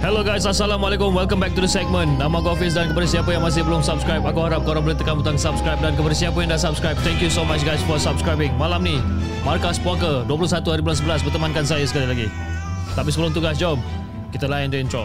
Hello guys, Assalamualaikum. Welcome back to the segment. Nama aku Hafiz dan kepada siapa yang masih belum subscribe, aku harap korang boleh tekan butang subscribe dan kepada siapa yang dah subscribe, thank you so much guys for subscribing. Malam ni, Markas Poker 21 hari bulan 11 bertemankan saya sekali lagi. Tapi sebelum tu guys, jom kita layan the intro.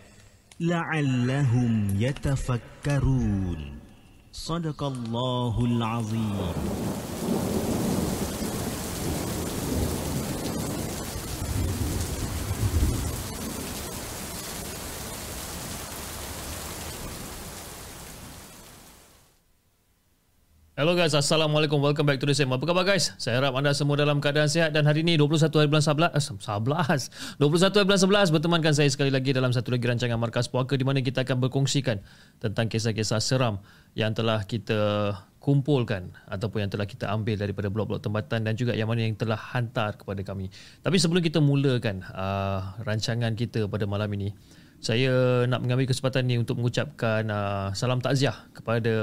la'allahum yatafakkarun. Sadaqallahul azim. Hello guys, Assalamualaikum. Welcome back to the segment. Apa khabar guys? Saya harap anda semua dalam keadaan sihat dan hari ini 21 hari bulan 11, eh, 11. 21 hari bulan 11 bertemankan saya sekali lagi dalam satu lagi rancangan Markas Puaka di mana kita akan berkongsikan tentang kisah-kisah seram yang telah kita kumpulkan ataupun yang telah kita ambil daripada blog-blog tempatan dan juga yang mana yang telah hantar kepada kami. Tapi sebelum kita mulakan uh, rancangan kita pada malam ini, saya nak mengambil kesempatan ni untuk mengucapkan uh, salam takziah kepada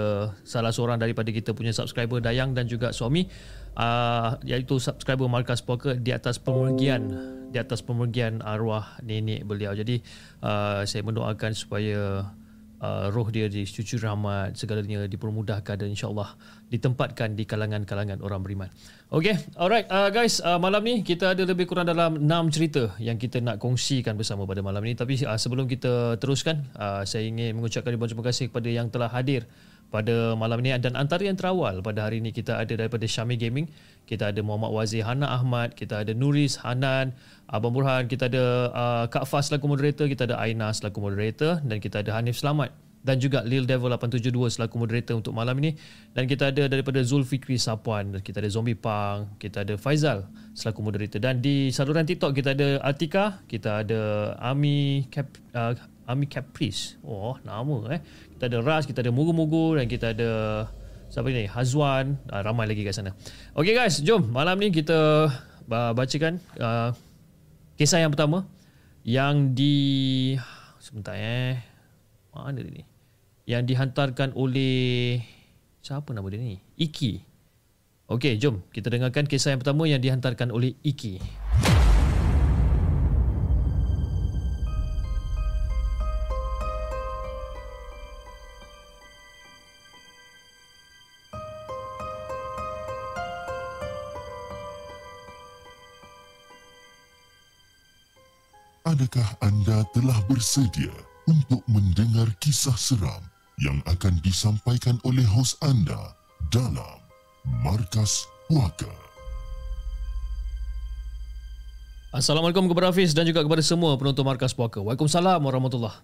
salah seorang daripada kita punya subscriber Dayang dan juga suami uh, iaitu subscriber Markas Poker di atas pemergian di atas pemergian arwah nenek beliau. Jadi uh, saya mendoakan supaya uh, roh dia dicucur rahmat segalanya dipermudahkan dan insyaallah ditempatkan di kalangan-kalangan orang beriman. Okay, alright. Uh, guys, uh, malam ni kita ada lebih kurang dalam 6 cerita yang kita nak kongsikan bersama pada malam ni. Tapi uh, sebelum kita teruskan, uh, saya ingin mengucapkan ribuan terima kasih kepada yang telah hadir pada malam ni. Dan antara yang terawal pada hari ini kita ada daripada Syami Gaming, kita ada Muhammad Wazir Hana Ahmad, kita ada Nuris Hanan, Abang Burhan, kita ada uh, Kak Fas selaku moderator, kita ada Aina selaku moderator dan kita ada Hanif Selamat dan juga Lil Devil 872 selaku moderator untuk malam ini. Dan kita ada daripada Zulfikri Sapuan kita ada Zombie Pang kita ada Faizal selaku moderator. Dan di saluran TikTok kita ada Atika kita ada Ami Cap uh, Ami Caprice. Oh nama eh. Kita ada Ras kita ada Mugu Mugu dan kita ada siapa ni? Hazwan. Uh, ramai lagi kat sana. Okay guys jom malam ni kita uh, bacakan uh, kisah yang pertama yang di sebentar eh mana dia ni yang dihantarkan oleh siapa nama dia ni? Iki. Okey, jom kita dengarkan kisah yang pertama yang dihantarkan oleh Iki. Adakah anda telah bersedia untuk mendengar kisah seram yang akan disampaikan oleh hos anda dalam Markas Puaka. Assalamualaikum kepada Hafiz dan juga kepada semua penonton Markas Puaka. Waalaikumsalam warahmatullahi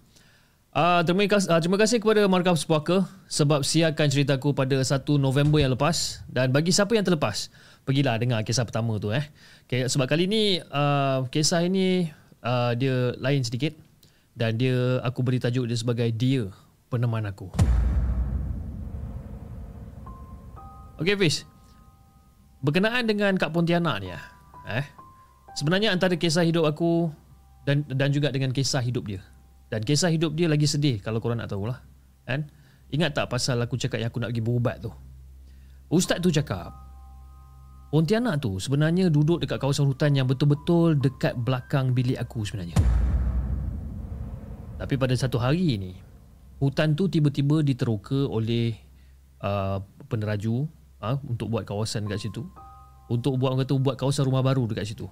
Uh, terima, kasih, uh, terima kasih kepada Markas Puaka sebab siarkan ceritaku pada 1 November yang lepas dan bagi siapa yang terlepas pergilah dengar kisah pertama tu eh. Okay, sebab kali ni uh, kisah ini uh, dia lain sedikit dan dia aku beri tajuk dia sebagai dia peneman aku. Okey Fiz. Berkenaan dengan Kak Pontianak ni ah. Eh. Sebenarnya antara kisah hidup aku dan dan juga dengan kisah hidup dia. Dan kisah hidup dia lagi sedih kalau korang nak tahulah. Kan? Ingat tak pasal aku cakap yang aku nak pergi berubat tu? Ustaz tu cakap Pontianak tu sebenarnya duduk dekat kawasan hutan yang betul-betul dekat belakang bilik aku sebenarnya. Tapi pada satu hari ni, hutan tu tiba-tiba diteroka oleh uh, peneraju uh, untuk buat kawasan dekat situ. Untuk buat orang kata buat kawasan rumah baru dekat situ.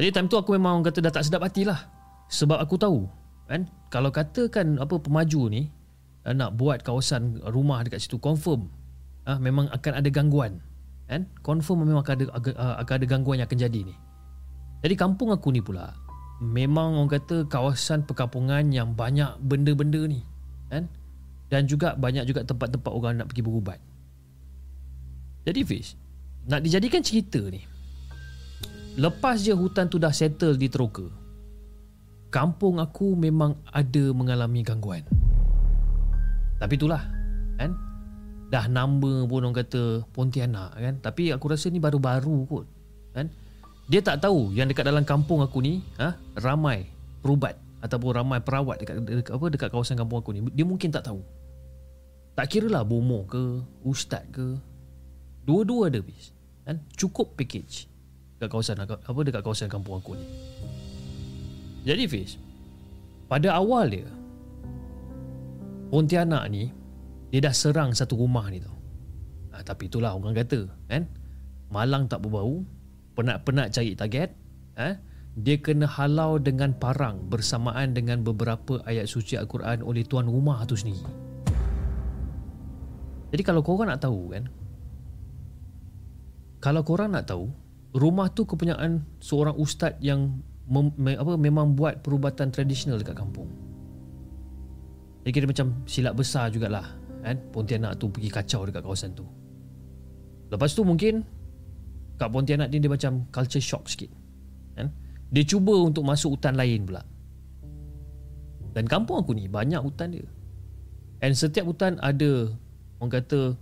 Jadi time tu aku memang orang kata dah tak sedap hati lah. Sebab aku tahu kan kalau katakan apa pemaju ni uh, nak buat kawasan rumah dekat situ confirm uh, memang akan ada gangguan kan confirm memang akan ada uh, akan ada gangguan yang akan jadi ni. Jadi kampung aku ni pula memang orang kata kawasan perkampungan yang banyak benda-benda ni kan dan juga banyak juga tempat-tempat orang nak pergi berubat. Jadi Fish, nak dijadikan cerita ni. Lepas je hutan tu dah settle di Teroka, kampung aku memang ada mengalami gangguan. Tapi itulah, kan? Dah nama pun orang kata Pontianak kan. Tapi aku rasa ni baru-baru kot. Kan? Dia tak tahu yang dekat dalam kampung aku ni ha, ramai perubat ataupun ramai perawat dekat, dekat apa dekat kawasan kampung aku ni. Dia mungkin tak tahu. Tak kira lah bomo ke, ustaz ke. Dua-dua ada bis. Kan? Cukup package dekat kawasan apa dekat kawasan kampung aku ni. Jadi Fiz Pada awal dia Pontianak ni Dia dah serang satu rumah ni tau ha, Tapi itulah orang kata kan Malang tak berbau Penat-penat cari target ha? Dia kena halau dengan parang Bersamaan dengan beberapa ayat suci Al-Quran Oleh tuan rumah tu sendiri Jadi kalau korang nak tahu kan Kalau korang nak tahu Rumah tu kepunyaan seorang ustaz yang mem, me, apa memang buat perubatan tradisional dekat kampung. Dia kira macam silap besar jugalah kan Pontianak tu pergi kacau dekat kawasan tu. Lepas tu mungkin kat Pontianak ni dia macam culture shock sikit. Kan? Dia cuba untuk masuk hutan lain pula. Dan kampung aku ni banyak hutan dia. And setiap hutan ada orang kata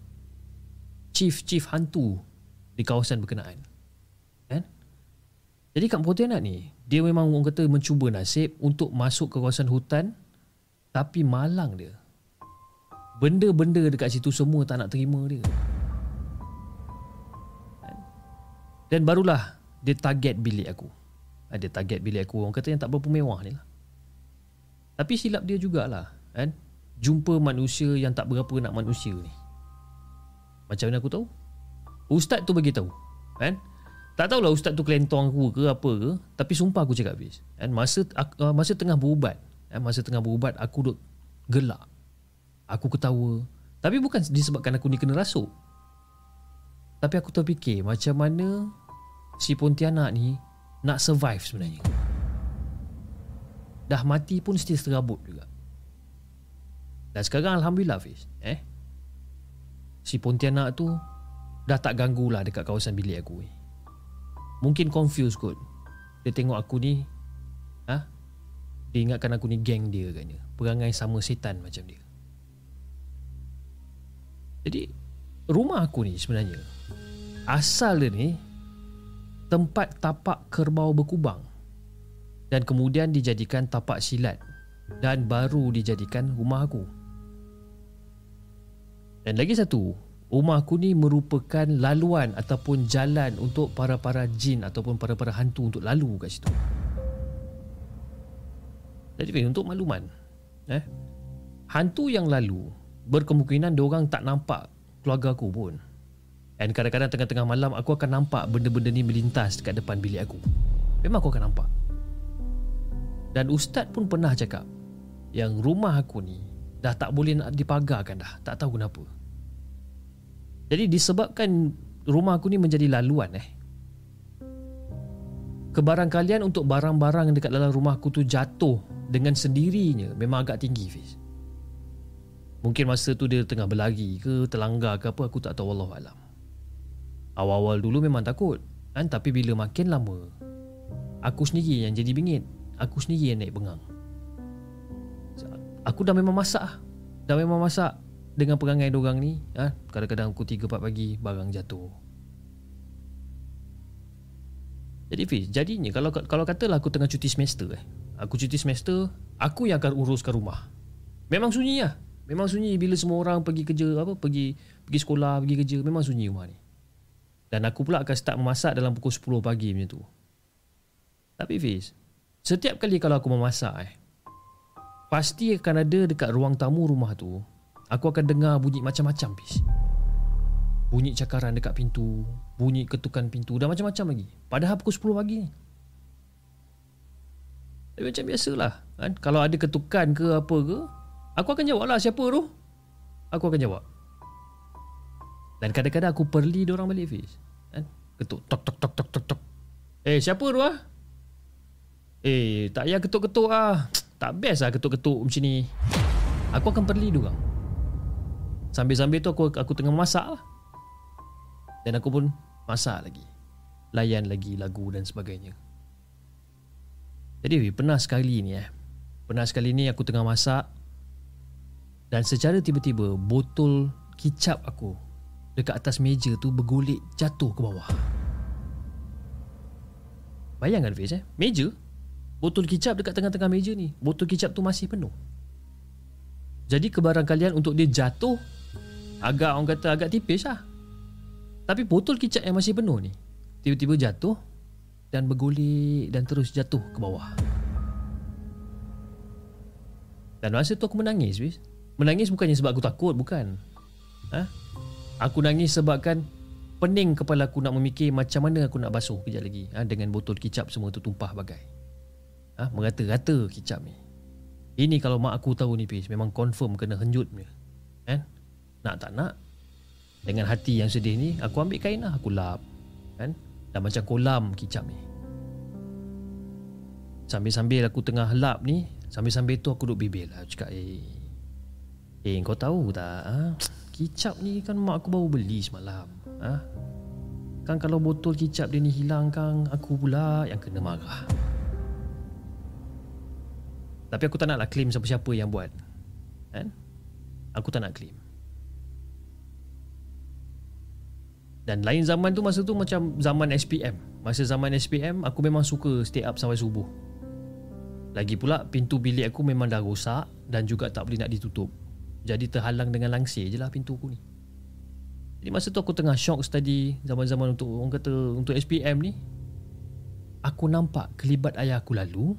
chief-chief hantu di kawasan berkenaan. Kan? Jadi kat Pontianak ni dia memang orang kata mencuba nasib untuk masuk ke kawasan hutan tapi malang dia. Benda-benda dekat situ semua tak nak terima dia. Dan barulah dia target bilik aku. Ada target bilik aku orang kata yang tak berapa mewah ni lah. Tapi silap dia jugalah kan. Jumpa manusia yang tak berapa nak manusia ni. Macam mana aku tahu? Ustaz tu bagi tahu. Kan? Tak tahulah ustaz tu kelentong aku ke apa ke Tapi sumpah aku cakap habis kan? masa, uh, masa tengah berubat kan? Masa tengah berubat aku duk gelak Aku ketawa Tapi bukan disebabkan aku ni kena rasuk Tapi aku terfikir macam mana Si Pontianak ni nak survive sebenarnya. Dah mati pun still terabut juga. Dan sekarang Alhamdulillah Fiz eh? Si Pontianak tu Dah tak ganggu lah dekat kawasan bilik aku ni. Mungkin confused kot. Dia tengok aku ni ha? Dia ingatkan aku ni geng dia katnya. Perangai sama setan macam dia. Jadi Rumah aku ni sebenarnya Asal dia ni Tempat tapak kerbau berkubang Dan kemudian dijadikan tapak silat Dan baru dijadikan rumah aku Dan lagi satu rumah aku ni merupakan laluan ataupun jalan untuk para-para jin ataupun para-para hantu untuk lalu kat situ. Jadi untuk makluman, eh, hantu yang lalu berkemungkinan orang tak nampak keluarga aku pun. Dan kadang-kadang tengah-tengah malam aku akan nampak benda-benda ni melintas dekat depan bilik aku. Memang aku akan nampak. Dan ustaz pun pernah cakap yang rumah aku ni dah tak boleh nak dipagarkan dah. Tak tahu kenapa. Jadi disebabkan rumah aku ni menjadi laluan eh. Kebarangkalian untuk barang-barang dekat dalam rumah aku tu jatuh dengan sendirinya memang agak tinggi Fiz. Mungkin masa tu dia tengah berlari ke terlanggar ke apa aku tak tahu Allah alam. Awal-awal dulu memang takut. Kan? Tapi bila makin lama aku sendiri yang jadi bingit. Aku sendiri yang naik bengang. Aku dah memang masak Dah memang masak dengan perangai dorang ni ha, kadang-kadang pukul 3 4 pagi barang jatuh. Jadi Fiz jadinya kalau kalau katalah aku tengah cuti semester eh. Aku cuti semester aku yang akan uruskan rumah. Memang sunyi lah. Memang sunyi bila semua orang pergi kerja apa pergi pergi sekolah pergi kerja memang sunyi rumah ni dan aku pula akan start memasak dalam pukul 10 pagi macam tu. Tapi Fiz setiap kali kalau aku memasak eh pasti akan ada dekat ruang tamu rumah tu Aku akan dengar bunyi macam-macam bis. Bunyi cakaran dekat pintu Bunyi ketukan pintu Dan macam-macam lagi. Padahal pukul 10 pagi Tapi macam biasalah kan? Kalau ada ketukan ke apa ke Aku akan jawab lah siapa tu. Aku akan jawab Dan kadang-kadang aku perli orang balik Fiz kan? Ketuk tok tok tok tok tok tok. Eh siapa tu ah? Eh tak payah ketuk-ketuk ah. Tak best lah ketuk-ketuk macam ni. Aku akan perli orang. Sambil-sambil tu aku aku tengah masak lah Dan aku pun masak lagi. Layan lagi lagu dan sebagainya. Jadi pernah sekali ni eh. Pernah sekali ni aku tengah masak. Dan secara tiba-tiba Botol kicap aku Dekat atas meja tu bergulik jatuh ke bawah. Bayangkan Fiz eh? Meja Botol kicap dekat tengah-tengah meja ni Botol kicap tu masih penuh. Jadi kebarang kalian untuk dia jatuh Agak orang kata agak tipis lah. Tapi botol kicap yang masih penuh ni Tiba-tiba jatuh Dan bergulik Dan terus jatuh ke bawah. Dan masa tu aku menangis bis. Menangis bukannya sebab aku takut Bukan. Ha? Aku nangis sebabkan Pening kepala aku nak memikir Macam mana aku nak basuh kejap lagi ha? Dengan botol kicap semua tu tumpah bagai ha? Merata-rata kicap ni Ini kalau mak aku tahu ni Pis Memang confirm kena henjut punya kan? Nak tak nak Dengan hati yang sedih ni Aku ambil kain lah Aku lap kan? Dan macam kolam kicap ni Sambil-sambil aku tengah lap ni Sambil-sambil tu aku duduk bibir lah Cakap eh Eh kau tahu tak ha? Kicap ni kan mak aku baru beli semalam ha? Kan kalau botol kicap dia ni hilang kan Aku pula yang kena marah tapi aku tak naklah claim siapa-siapa yang buat. Kan? Aku tak nak claim. Dan lain zaman tu masa tu macam zaman SPM. Masa zaman SPM aku memang suka stay up sampai subuh. Lagi pula pintu bilik aku memang dah rosak dan juga tak boleh nak ditutup. Jadi terhalang dengan langsir je lah pintu aku ni. Jadi masa tu aku tengah shock study zaman-zaman untuk orang kata untuk SPM ni. Aku nampak kelibat ayah aku lalu.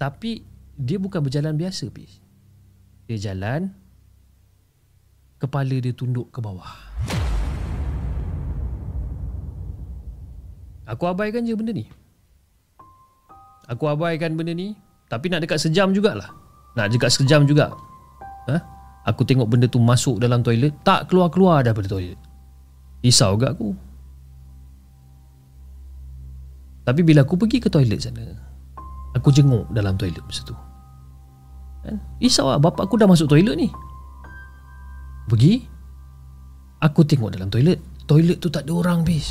Tapi dia bukan berjalan biasa Pis. Dia jalan kepala dia tunduk ke bawah. Aku abaikan je benda ni. Aku abaikan benda ni tapi nak dekat sejam jugalah. Nak dekat sejam juga. Ha? Aku tengok benda tu masuk dalam toilet tak keluar-keluar daripada toilet. Risau gak aku. Tapi bila aku pergi ke toilet sana, aku jenguk dalam toilet masa tu. Kan? Risau lah Bapak aku dah masuk toilet ni Pergi Aku tengok dalam toilet Toilet tu tak ada orang bis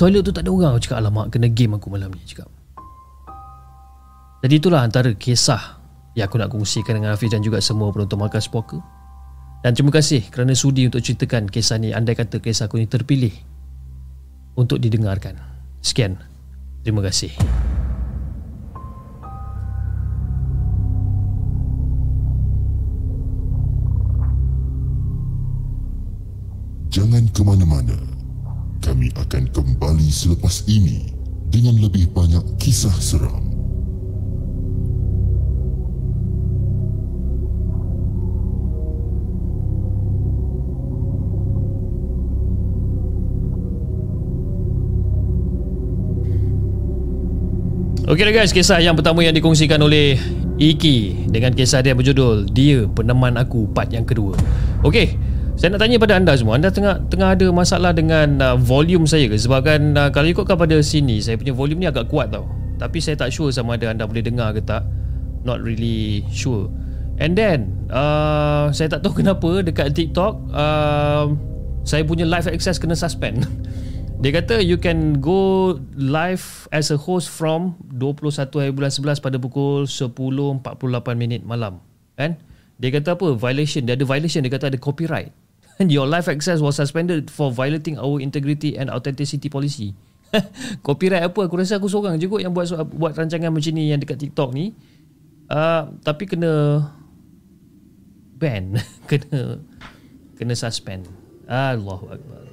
Toilet tu tak ada orang Aku cakap alamak Kena game aku malam ni cakap. Jadi itulah antara kisah Yang aku nak kongsikan dengan Hafiz Dan juga semua penonton Markas Poker Dan terima kasih kerana sudi untuk ceritakan kisah ni. Andai kata kisah aku ni terpilih Untuk didengarkan. Sekian. Terima kasih. Jangan ke mana-mana. Kami akan kembali selepas ini dengan lebih banyak kisah seram. Okey guys, kisah yang pertama yang dikongsikan oleh Iki dengan kisah dia berjudul Dia Peneman Aku part yang kedua. Okey, saya nak tanya pada anda semua Anda tengah tengah ada masalah dengan uh, volume saya ke? Sebabkan uh, kalau ikutkan pada sini Saya punya volume ni agak kuat tau. Tapi saya tak sure sama ada anda boleh dengar ke tak. Not really sure. And then uh, Saya tak tahu kenapa Dekat TikTok uh, Saya punya live access kena suspend Dia kata you can go live as a host from 21 hari bulan 11 pada pukul 10.48 minit malam Kan dia kata apa violation dia ada violation dia kata ada copyright and your live access was suspended for violating our integrity and authenticity policy. Copyright apa? Aku rasa aku seorang je kot yang buat buat rancangan macam ni yang dekat TikTok ni. Uh, tapi kena ban, kena kena suspend. Allahu akbar.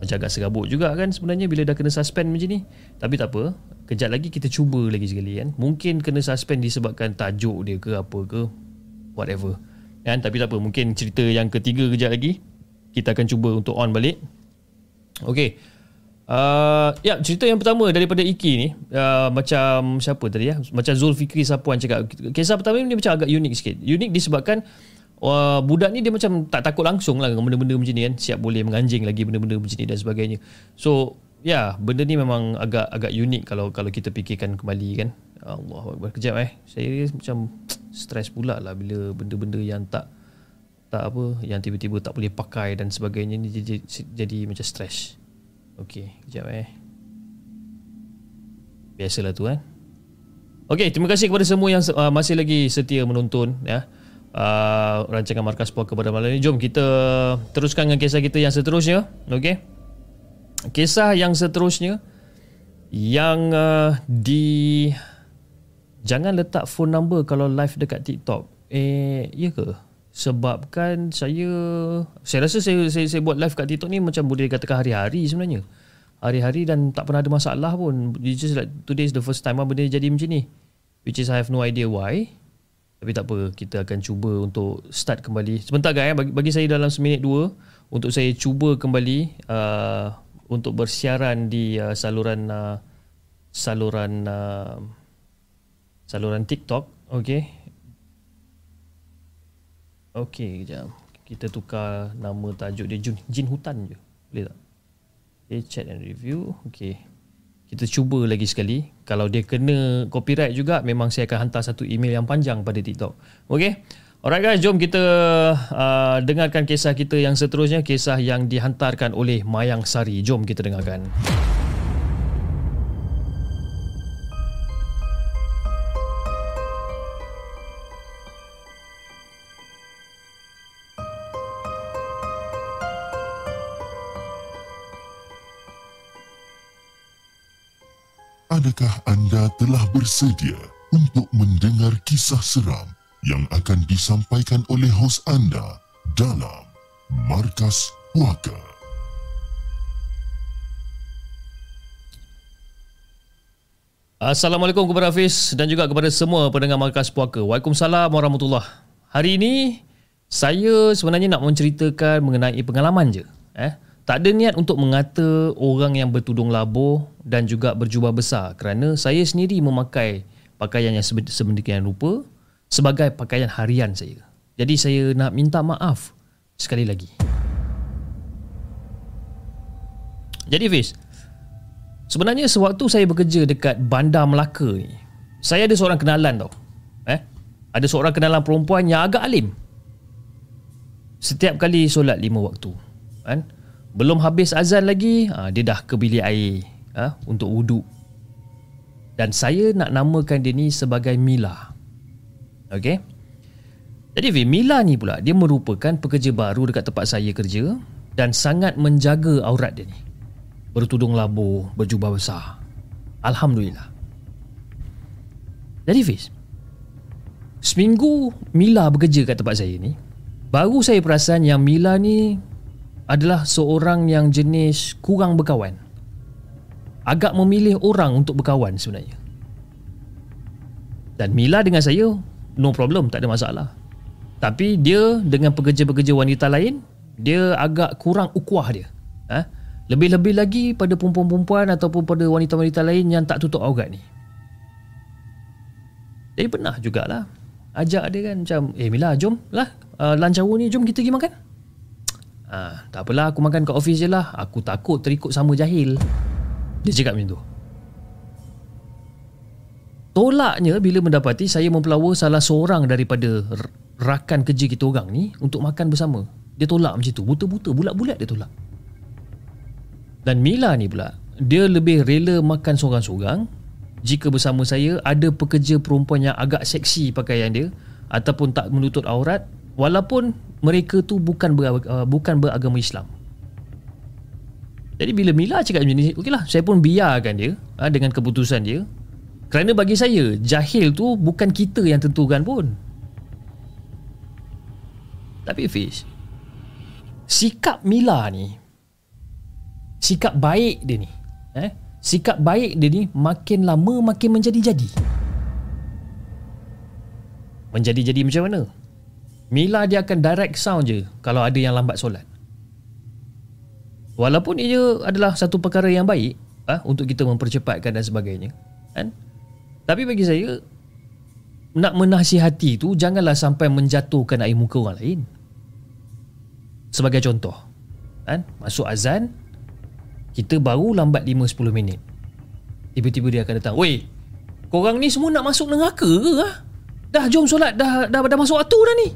Macam agak serabut juga kan sebenarnya bila dah kena suspend macam ni. Tapi tak apa. Kejap lagi kita cuba lagi sekali kan. Mungkin kena suspend disebabkan tajuk dia ke apa ke. Whatever. kan tapi tak apa mungkin cerita yang ketiga kejap lagi kita akan cuba untuk on balik okey Uh, ya cerita yang pertama daripada Iki ni uh, macam siapa tadi ya macam Zulfikri Sapuan cakap kisah pertama ni macam agak unik sikit unik disebabkan budak ni dia macam tak takut langsung lah dengan benda-benda macam ni kan siap boleh menganjing lagi benda-benda macam ni dan sebagainya so ya benda ni memang agak agak unik kalau kalau kita fikirkan kembali kan Allah kejap eh saya macam stres pula lah bila benda-benda yang tak tak apa yang tiba-tiba tak boleh pakai dan sebagainya ni jadi, jadi macam stres Okey, kejap eh. Biasalah tu kan. Okey, terima kasih kepada semua yang uh, masih lagi setia menonton ya. Uh, rancangan Markas Puaka pada malam ini. Jom kita teruskan dengan kisah kita yang seterusnya. Okey. Kisah yang seterusnya yang uh, di jangan letak phone number kalau live dekat TikTok. Eh, ya ke? sebabkan saya saya rasa saya saya, saya buat live kat TikTok ni macam boleh dikatakan hari-hari sebenarnya. Hari-hari dan tak pernah ada masalah pun. It's just like today is the first time benda jadi macam ni. Which is I have no idea why. Tapi tak apa, kita akan cuba untuk start kembali. Sebentar guys, bagi, bagi saya dalam seminit dua untuk saya cuba kembali uh, untuk bersiaran di uh, saluran uh, saluran uh, saluran TikTok. Okay. Okey, kejap. Kita tukar nama tajuk dia Jin, Jin Hutan je. Boleh tak? Okay, chat and review. Okey. Kita cuba lagi sekali. Kalau dia kena copyright juga, memang saya akan hantar satu email yang panjang pada TikTok. Okey. Alright guys, jom kita uh, dengarkan kisah kita yang seterusnya. Kisah yang dihantarkan oleh Mayang Sari. Jom kita dengarkan. Adakah anda telah bersedia untuk mendengar kisah seram yang akan disampaikan oleh hos anda dalam Markas Puaka? Assalamualaikum kepada Hafiz dan juga kepada semua pendengar Markas Puaka. Waalaikumsalam warahmatullahi Hari ini saya sebenarnya nak menceritakan mengenai pengalaman je. Eh? Tak ada niat untuk mengata orang yang bertudung labuh dan juga berjubah besar kerana saya sendiri memakai pakaian yang sedemikian rupa sebagai pakaian harian saya. Jadi saya nak minta maaf sekali lagi. Jadi Fiz, sebenarnya sewaktu saya bekerja dekat Bandar Melaka ni, saya ada seorang kenalan tau. Eh? Ada seorang kenalan perempuan yang agak alim. Setiap kali solat lima waktu. Kan? Belum habis azan lagi ha, Dia dah ke bilik air ha, Untuk wuduk Dan saya nak namakan dia ni sebagai Mila. Okay Jadi V, Mila ni pula Dia merupakan pekerja baru dekat tempat saya kerja Dan sangat menjaga aurat dia ni. Bertudung labu Berjubah besar. Alhamdulillah. Jadi Fiz Seminggu Mila bekerja kat tempat saya ni Baru saya perasan yang Mila ni adalah seorang yang jenis kurang berkawan. Agak memilih orang untuk berkawan sebenarnya. Dan Mila dengan saya, no problem, tak ada masalah. Tapi dia dengan pekerja-pekerja wanita lain, dia agak kurang ukuah dia. Ha? Lebih-lebih lagi pada perempuan-perempuan ataupun pada wanita-wanita lain yang tak tutup aurat ni. Jadi pernah jugalah ajak dia kan macam, eh Mila jom lah, uh, lunch hour ni jom kita pergi makan. Ha, tak apalah aku makan kat office je lah Aku takut terikut sama jahil Dia cakap macam tu Tolaknya bila mendapati saya mempelawa salah seorang daripada rakan kerja kita orang ni untuk makan bersama. Dia tolak macam tu. Buta-buta, bulat-bulat dia tolak. Dan Mila ni pula, dia lebih rela makan seorang-seorang jika bersama saya ada pekerja perempuan yang agak seksi pakaian dia ataupun tak menutup aurat walaupun mereka tu bukan ber, uh, bukan beragama Islam. Jadi bila Mila cakap macam ni, okeylah, saya pun biarkan dia uh, dengan keputusan dia. Kerana bagi saya, jahil tu bukan kita yang tentukan pun. Tapi Fiz, sikap Mila ni, sikap baik dia ni, eh, sikap baik dia ni makin lama makin menjadi-jadi. Menjadi-jadi macam mana? Mila dia akan direct sound je kalau ada yang lambat solat. Walaupun ia adalah satu perkara yang baik ha, untuk kita mempercepatkan dan sebagainya. Kan? Tapi bagi saya, nak menasihati tu janganlah sampai menjatuhkan air muka orang lain. Sebagai contoh, kan? masuk azan, kita baru lambat 5-10 minit. Tiba-tiba dia akan datang, Weh, korang ni semua nak masuk neraka ke? Ha? Dah jom solat, dah, dah, dah masuk waktu dah ni.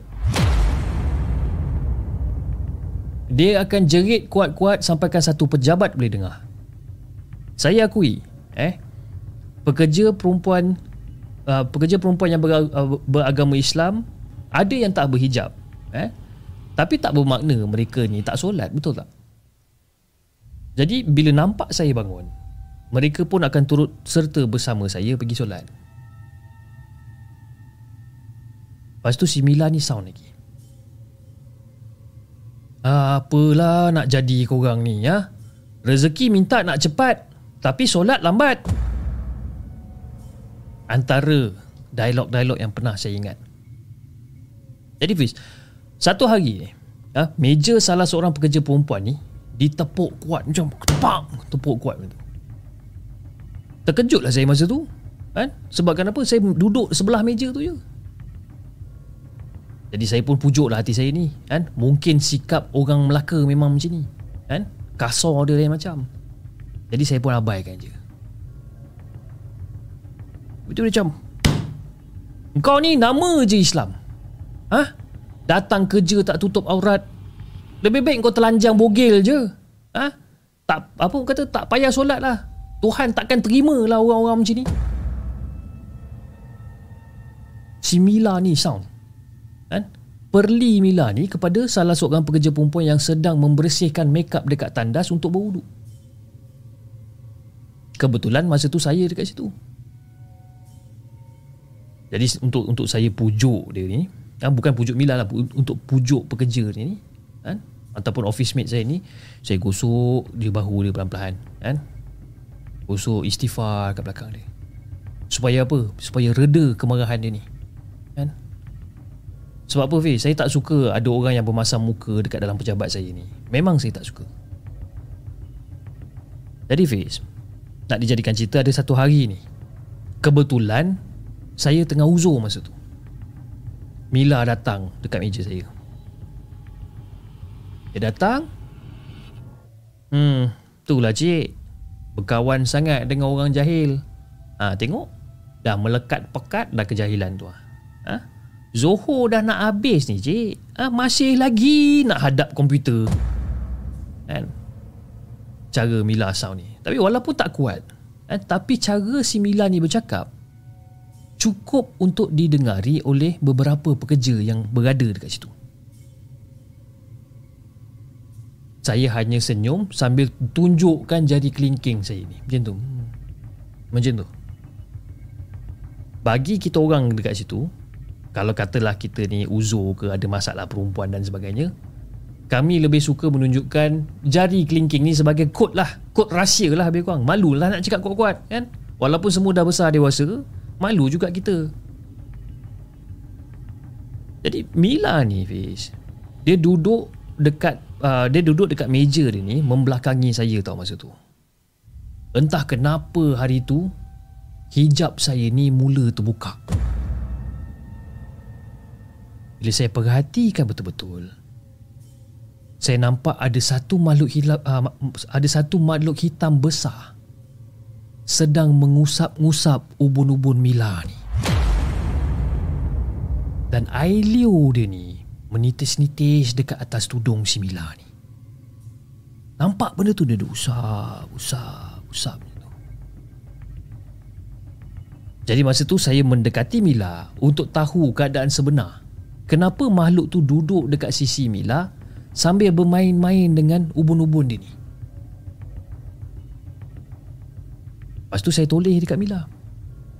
Dia akan jerit kuat-kuat sampaikan satu pejabat boleh dengar. Saya akui, eh, pekerja perempuan uh, pekerja perempuan yang uh, beragama Islam ada yang tak berhijab, eh. Tapi tak bermakna mereka ni tak solat, betul tak? Jadi bila nampak saya bangun, mereka pun akan turut serta bersama saya pergi solat. Lepas tu si Mila ni sound lagi. Apalah nak jadi korang ni ya? Rezeki minta nak cepat tapi solat lambat. Antara dialog-dialog yang pernah saya ingat. Jadi Fiz, satu hari ya, meja salah seorang pekerja perempuan ni ditepuk kuat macam kepak, tepuk kuat macam tu. Terkejutlah saya masa tu. Kan? Sebab kenapa saya duduk sebelah meja tu je. Jadi saya pun pujuk lah hati saya ni kan? Mungkin sikap orang Melaka memang macam ni kan? Kasar dia lain macam Jadi saya pun abaikan je Betul dia macam Kau ni nama je Islam ha? Datang kerja tak tutup aurat Lebih baik kau telanjang bogel je ha? Tak apa kata tak payah solat lah Tuhan takkan terima lah orang-orang macam ni Si Mila ni sound? Perli Mila ni kepada salah seorang pekerja perempuan yang sedang membersihkan makeup dekat tandas untuk berwuduk. Kebetulan masa tu saya dekat situ. Jadi untuk untuk saya pujuk dia ni, kan bukan pujuk Mila lah, untuk pujuk pekerja ni, kan? Ataupun office mate saya ni, saya gosok dia bahu dia pelan-pelan, kan? Gosok istighfar kat belakang dia. Supaya apa? Supaya reda kemarahan dia ni. Kan? Sebab apa Fiz? Saya tak suka ada orang yang bermasam muka dekat dalam pejabat saya ni. Memang saya tak suka. Jadi Fiz, nak dijadikan cerita ada satu hari ni. Kebetulan, saya tengah uzur masa tu. Mila datang dekat meja saya. Dia datang. Hmm, itulah cik. Berkawan sangat dengan orang jahil. Ha, tengok. Dah melekat pekat dah kejahilan tu. Ha? Zohor dah nak habis ni cik. Ha, Masih lagi nak hadap komputer. Kan? Cara Mila sound ni. Tapi walaupun tak kuat kan, Tapi cara si Mila ni bercakap Cukup untuk didengari oleh beberapa pekerja yang berada dekat situ. Saya hanya senyum sambil tunjukkan jari kelingking saya ni. Macam tu. Macam tu. Bagi kita orang dekat situ kalau katalah kita ni uzur ke ada masalah perempuan dan sebagainya kami lebih suka menunjukkan jari kelingking ni sebagai kod lah kod rahsia lah lebih kurang. Malu lah nak cakap kuat-kuat kan? Walaupun semua dah besar dewasa malu juga kita. Jadi Mila ni Fiz dia duduk dekat uh, dia duduk dekat meja dia ni membelakangi saya tau masa tu. Entah kenapa hari tu hijab saya ni mula terbuka bila saya perhatikan betul-betul saya nampak ada satu makhluk hitam uh, ada satu makhluk hitam besar sedang mengusap-ngusap ubun-ubun Mila ni. Dan air liu dia ni menitis-nitis dekat atas tudung si Mila ni. Nampak benda tu dia usap, usap, usap. Jadi masa tu saya mendekati Mila untuk tahu keadaan sebenar kenapa makhluk tu duduk dekat sisi Mila sambil bermain-main dengan ubun-ubun dia ni. Lepas tu saya toleh dekat Mila.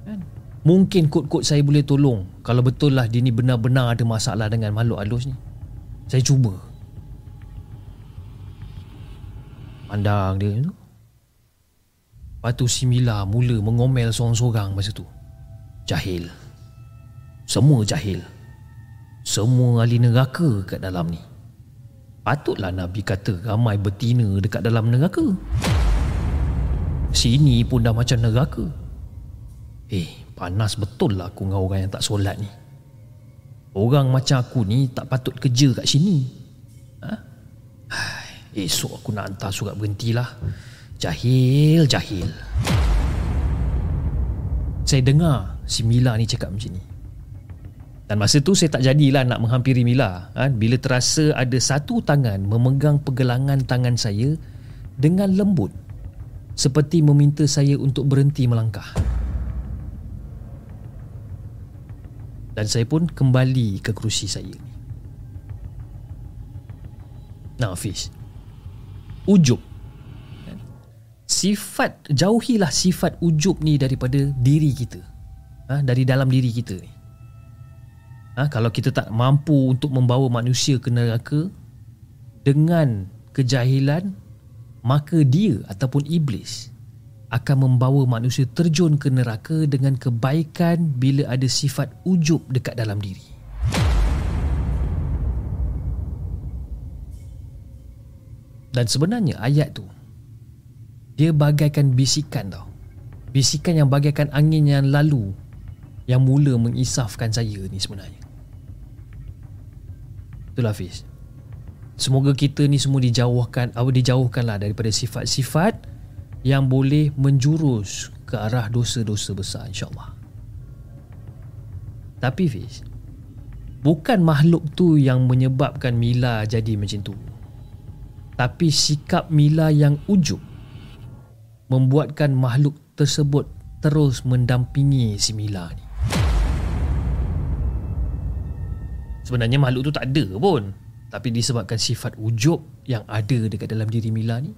Kan? Mungkin kod-kod saya boleh tolong kalau betul lah dia ni benar-benar ada masalah dengan makhluk halus ni. Saya cuba. Pandang dia tu. Lepas tu si Mila mula mengomel seorang-seorang masa tu. Jahil. Semua jahil. Semua ahli neraka kat dalam ni. Patutlah Nabi kata ramai betina dekat dalam neraka. Sini pun dah macam neraka. Eh, panas betul lah aku dengan orang yang tak solat ni. Orang macam aku ni tak patut kerja kat sini. Ha? Esok aku nak hantar surat berhentilah. Jahil, jahil. Saya dengar si Mila ni cakap macam ni. Dan masa tu saya tak jadilah nak menghampiri Mila. Ha? Bila terasa ada satu tangan memegang pergelangan tangan saya dengan lembut. Seperti meminta saya untuk berhenti melangkah. Dan saya pun kembali ke kerusi saya. Nah, Fish ujub sifat jauhilah sifat ujub ni daripada diri kita ha, dari dalam diri kita ni ha, kalau kita tak mampu untuk membawa manusia ke neraka dengan kejahilan maka dia ataupun iblis akan membawa manusia terjun ke neraka dengan kebaikan bila ada sifat ujub dekat dalam diri Dan sebenarnya ayat tu dia bagaikan bisikan tau. Bisikan yang bagaikan angin yang lalu yang mula mengisafkan saya ni sebenarnya. Itulah Hafiz. Semoga kita ni semua dijauhkan, apa dijauhkanlah daripada sifat-sifat yang boleh menjurus ke arah dosa-dosa besar insya-Allah. Tapi Fiz, bukan makhluk tu yang menyebabkan Mila jadi macam tu. Tapi sikap Mila yang ujub membuatkan makhluk tersebut terus mendampingi si Mila ni. Sebenarnya makhluk tu tak ada pun. Tapi disebabkan sifat ujub yang ada dekat dalam diri Mila ni,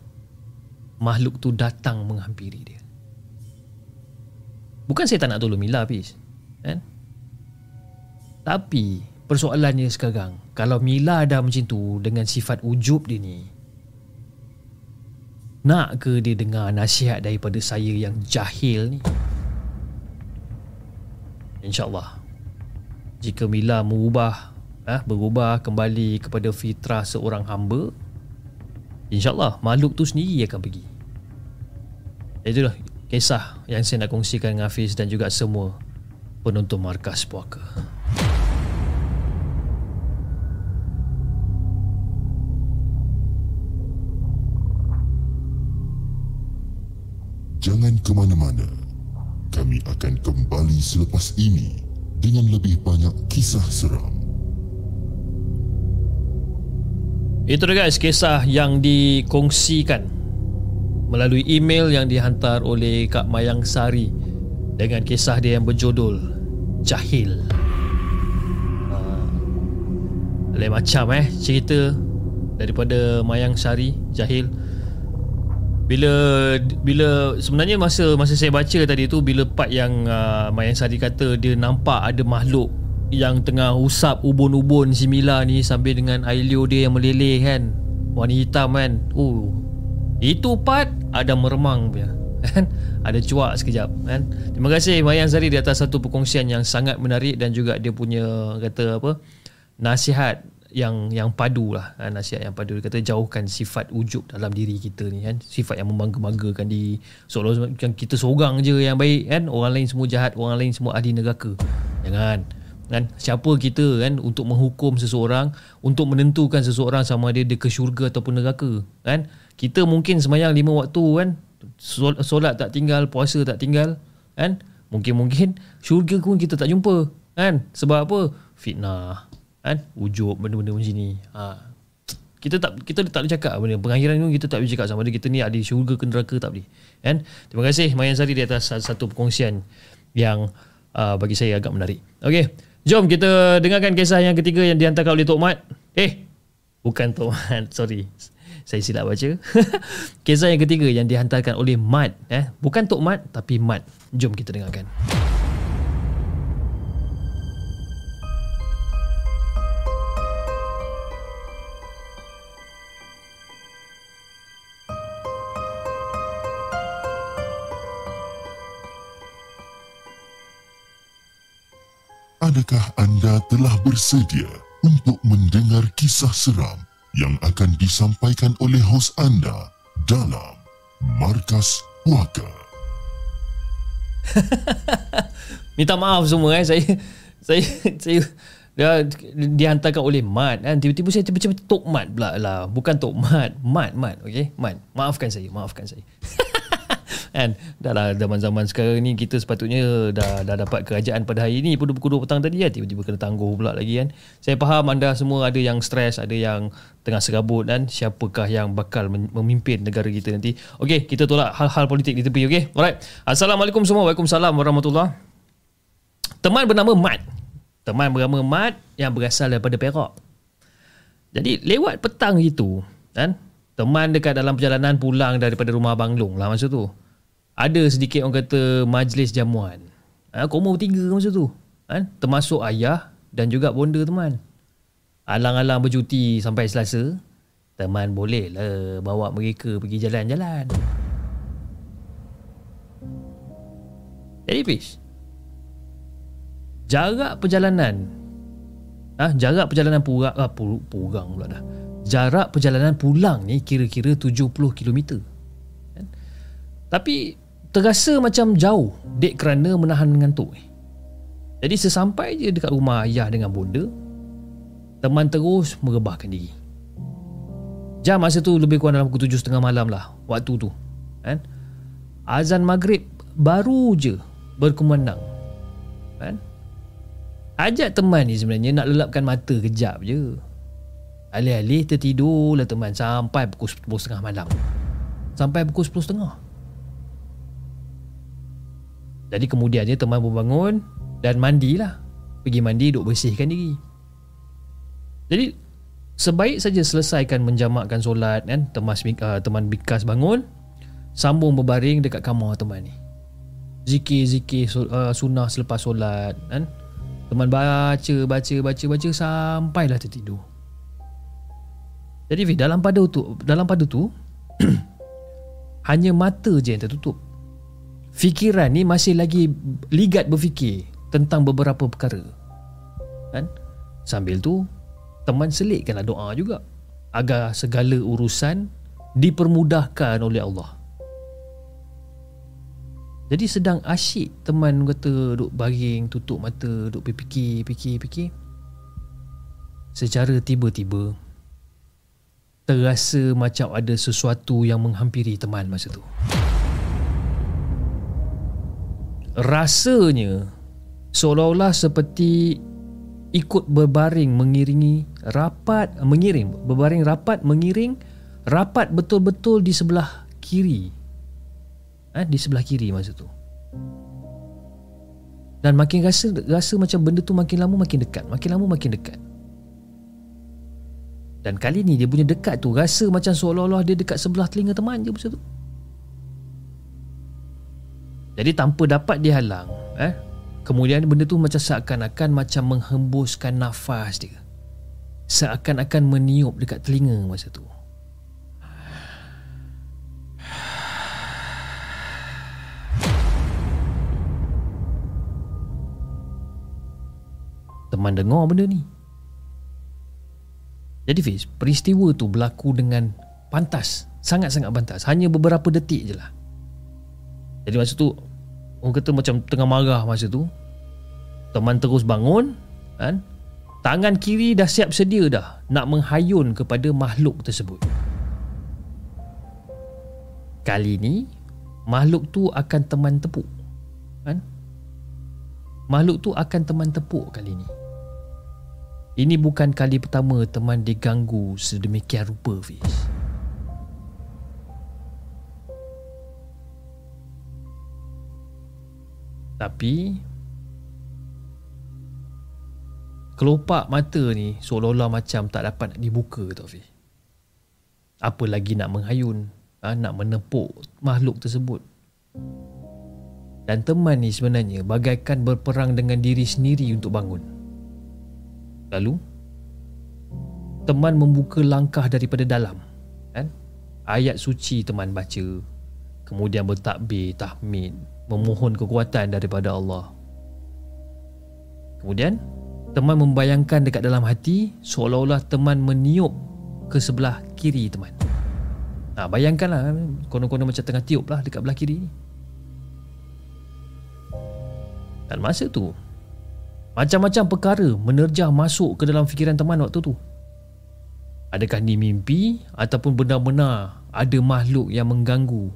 makhluk tu datang menghampiri dia. Bukan saya tak nak tolong Mila, Pis. Kan? Tapi persoalannya sekarang, kalau Mila ada macam tu dengan sifat ujub dia ni, nak ke dia dengar nasihat daripada saya yang jahil ni? InsyaAllah. Jika Mila mengubah, eh, berubah kembali kepada fitrah seorang hamba, InsyaAllah makhluk tu sendiri akan pergi. Itulah kisah yang saya nak kongsikan dengan Hafiz dan juga semua penonton Markas Puaka. Jangan ke mana-mana. Kami akan kembali selepas ini dengan lebih banyak kisah seram. Itu dia guys kisah yang dikongsikan melalui email yang dihantar oleh Kak Mayang Sari dengan kisah dia yang berjudul Jahil. Uh, lain macam eh cerita daripada Mayang Sari Jahil bila bila sebenarnya masa masa saya baca tadi tu bila part yang uh, Mayan Sari kata dia nampak ada makhluk yang tengah usap ubun-ubun si Mila ni sambil dengan Ailio dia yang meleleh kan. Warna hitam kan. Oh itu part ada meremang punya kan? Ada cuak sekejap kan? Terima kasih Mayan Sari di atas satu perkongsian yang sangat menarik dan juga dia punya kata apa nasihat yang yang padu lah kan, nasihat yang padu. Dia kata jauhkan sifat ujub dalam diri kita ni kan? Sifat yang membangga-banggakan di seolah macam kita seorang je yang baik kan? Orang lain semua jahat orang lain semua ahli neraka. Jangan kan? Siapa kita kan untuk menghukum seseorang untuk menentukan seseorang sama ada dia ke syurga ataupun neraka kan? Kita mungkin semayang lima waktu kan? Solat tak tinggal puasa tak tinggal kan? Mungkin-mungkin syurga pun kita tak jumpa kan? Sebab apa? Fitnah kan? Ujub benda-benda macam ni. Ha. kita tak kita tak boleh cakap benda pengakhiran ni kita tak boleh cakap sama ada kita ni ada syurga ke neraka tak boleh kan? Terima kasih Mayan Sari di atas satu perkongsian yang uh, bagi saya agak menarik. Okey jom kita dengarkan kisah yang ketiga yang dihantarkan oleh Tok Mat. Eh bukan Tok Mat sorry. Saya silap baca. Kisah yang ketiga yang dihantarkan oleh Mat eh. Bukan Tok Mat tapi Mat. Jom kita dengarkan Adakah anda telah bersedia untuk mendengar kisah seram yang akan disampaikan oleh hos anda dalam Markas Puaka? Minta maaf semua eh. Saya saya saya dia dihantarkan oleh Mat kan. Tiba-tiba saya tiba-tiba Tok Mat pula lah. Bukan Tok Mat Mat Mat okey? Mat maafkan saya maafkan saya kan? Dah lah zaman-zaman sekarang ni kita sepatutnya dah dah dapat kerajaan pada hari ni pukul 2 petang tadi ya tiba-tiba kena tangguh pula lagi kan. Saya faham anda semua ada yang stres ada yang tengah serabut dan siapakah yang bakal memimpin negara kita nanti. Okey kita tolak hal-hal politik di tepi okey? Alright. Assalamualaikum semua. Waalaikumsalam warahmatullahi teman bernama Mat. Teman bernama Mat yang berasal daripada Perak. Jadi lewat petang itu kan teman dekat dalam perjalanan pulang daripada rumah Abang Long lah masa tu ada sedikit orang kata majlis jamuan. Ha, koma bertiga masa tu. Ha, termasuk ayah dan juga bonda teman. Alang-alang bercuti sampai selasa. Teman boleh lah bawa mereka pergi jalan-jalan. Jadi Fish. Jarak perjalanan. Ah, ha, jarak perjalanan purang, ah, purang pula dah. Jarak perjalanan pulang ni kira-kira 70 km. Tapi terasa macam jauh dek kerana menahan mengantuk. Jadi sesampai je dekat rumah ayah dengan bonda, teman terus merebahkan diri. Jam masa tu lebih kurang dalam pukul tujuh setengah malam lah waktu tu. Kan? Azan maghrib baru je berkumandang. Kan? Ajak teman ni sebenarnya nak lelapkan mata kejap je. Alih-alih tertidur lah teman sampai pukul sepuluh setengah malam. Sampai pukul sepuluh setengah. Jadi kemudiannya teman pun bangun dan mandilah. Pergi mandi duk bersihkan diri. Jadi sebaik saja selesaikan menjamakkan solat kan teman uh, teman bikas bangun sambung berbaring dekat kamar teman ni. Zikir-zikir uh, sunnah selepas solat kan. Teman baca baca baca baca sampailah tertidur. Jadi dalam pada tu dalam pada tu hanya mata je yang tertutup fikiran ni masih lagi ligat berfikir tentang beberapa perkara. Kan? Sambil tu teman selitkanlah doa juga agar segala urusan dipermudahkan oleh Allah. Jadi sedang asyik teman kata duk baring, tutup mata, duk fikir, fikir, fikir. Secara tiba-tiba terasa macam ada sesuatu yang menghampiri teman masa tu rasanya seolah-olah seperti ikut berbaring mengiringi rapat mengiring berbaring rapat mengiring rapat betul-betul di sebelah kiri. Eh, di sebelah kiri masa tu. Dan makin rasa rasa macam benda tu makin lama makin dekat makin lama makin dekat. Dan kali ni dia punya dekat tu rasa macam seolah-olah dia dekat sebelah telinga teman je masa tu jadi tanpa dapat dihalang eh, Kemudian benda tu macam seakan-akan Macam menghembuskan nafas dia. Seakan-akan meniup dekat telinga masa tu. Teman dengar benda ni. Jadi Fiz Peristiwa tu berlaku dengan Pantas Sangat-sangat pantas. Hanya beberapa detik je lah jadi masa tu Orang kata macam tengah marah masa tu Teman terus bangun kan? Tangan kiri dah siap sedia dah Nak menghayun kepada makhluk tersebut Kali ni Makhluk tu akan teman tepuk kan? Makhluk tu akan teman tepuk kali ni Ini bukan kali pertama teman diganggu sedemikian rupa Fiz Tapi Kelopak mata ni Seolah-olah macam tak dapat nak dibuka tau Fi Apa lagi nak menghayun ha, Nak menepuk makhluk tersebut? Dan teman ni sebenarnya Bagaikan berperang dengan diri sendiri untuk bangun. Lalu Teman membuka langkah daripada dalam kan? Ayat suci teman baca Kemudian bertakbir, tahmid memohon kekuatan daripada Allah. Kemudian teman membayangkan dekat dalam hati seolah-olah teman meniup ke sebelah kiri teman. Ha, bayangkanlah konon-konon macam tengah tiup lah dekat belah kiri. Dan masa tu macam-macam perkara menerjah masuk ke dalam fikiran teman waktu tu. Adakah ni mimpi ataupun benar-benar ada makhluk yang mengganggu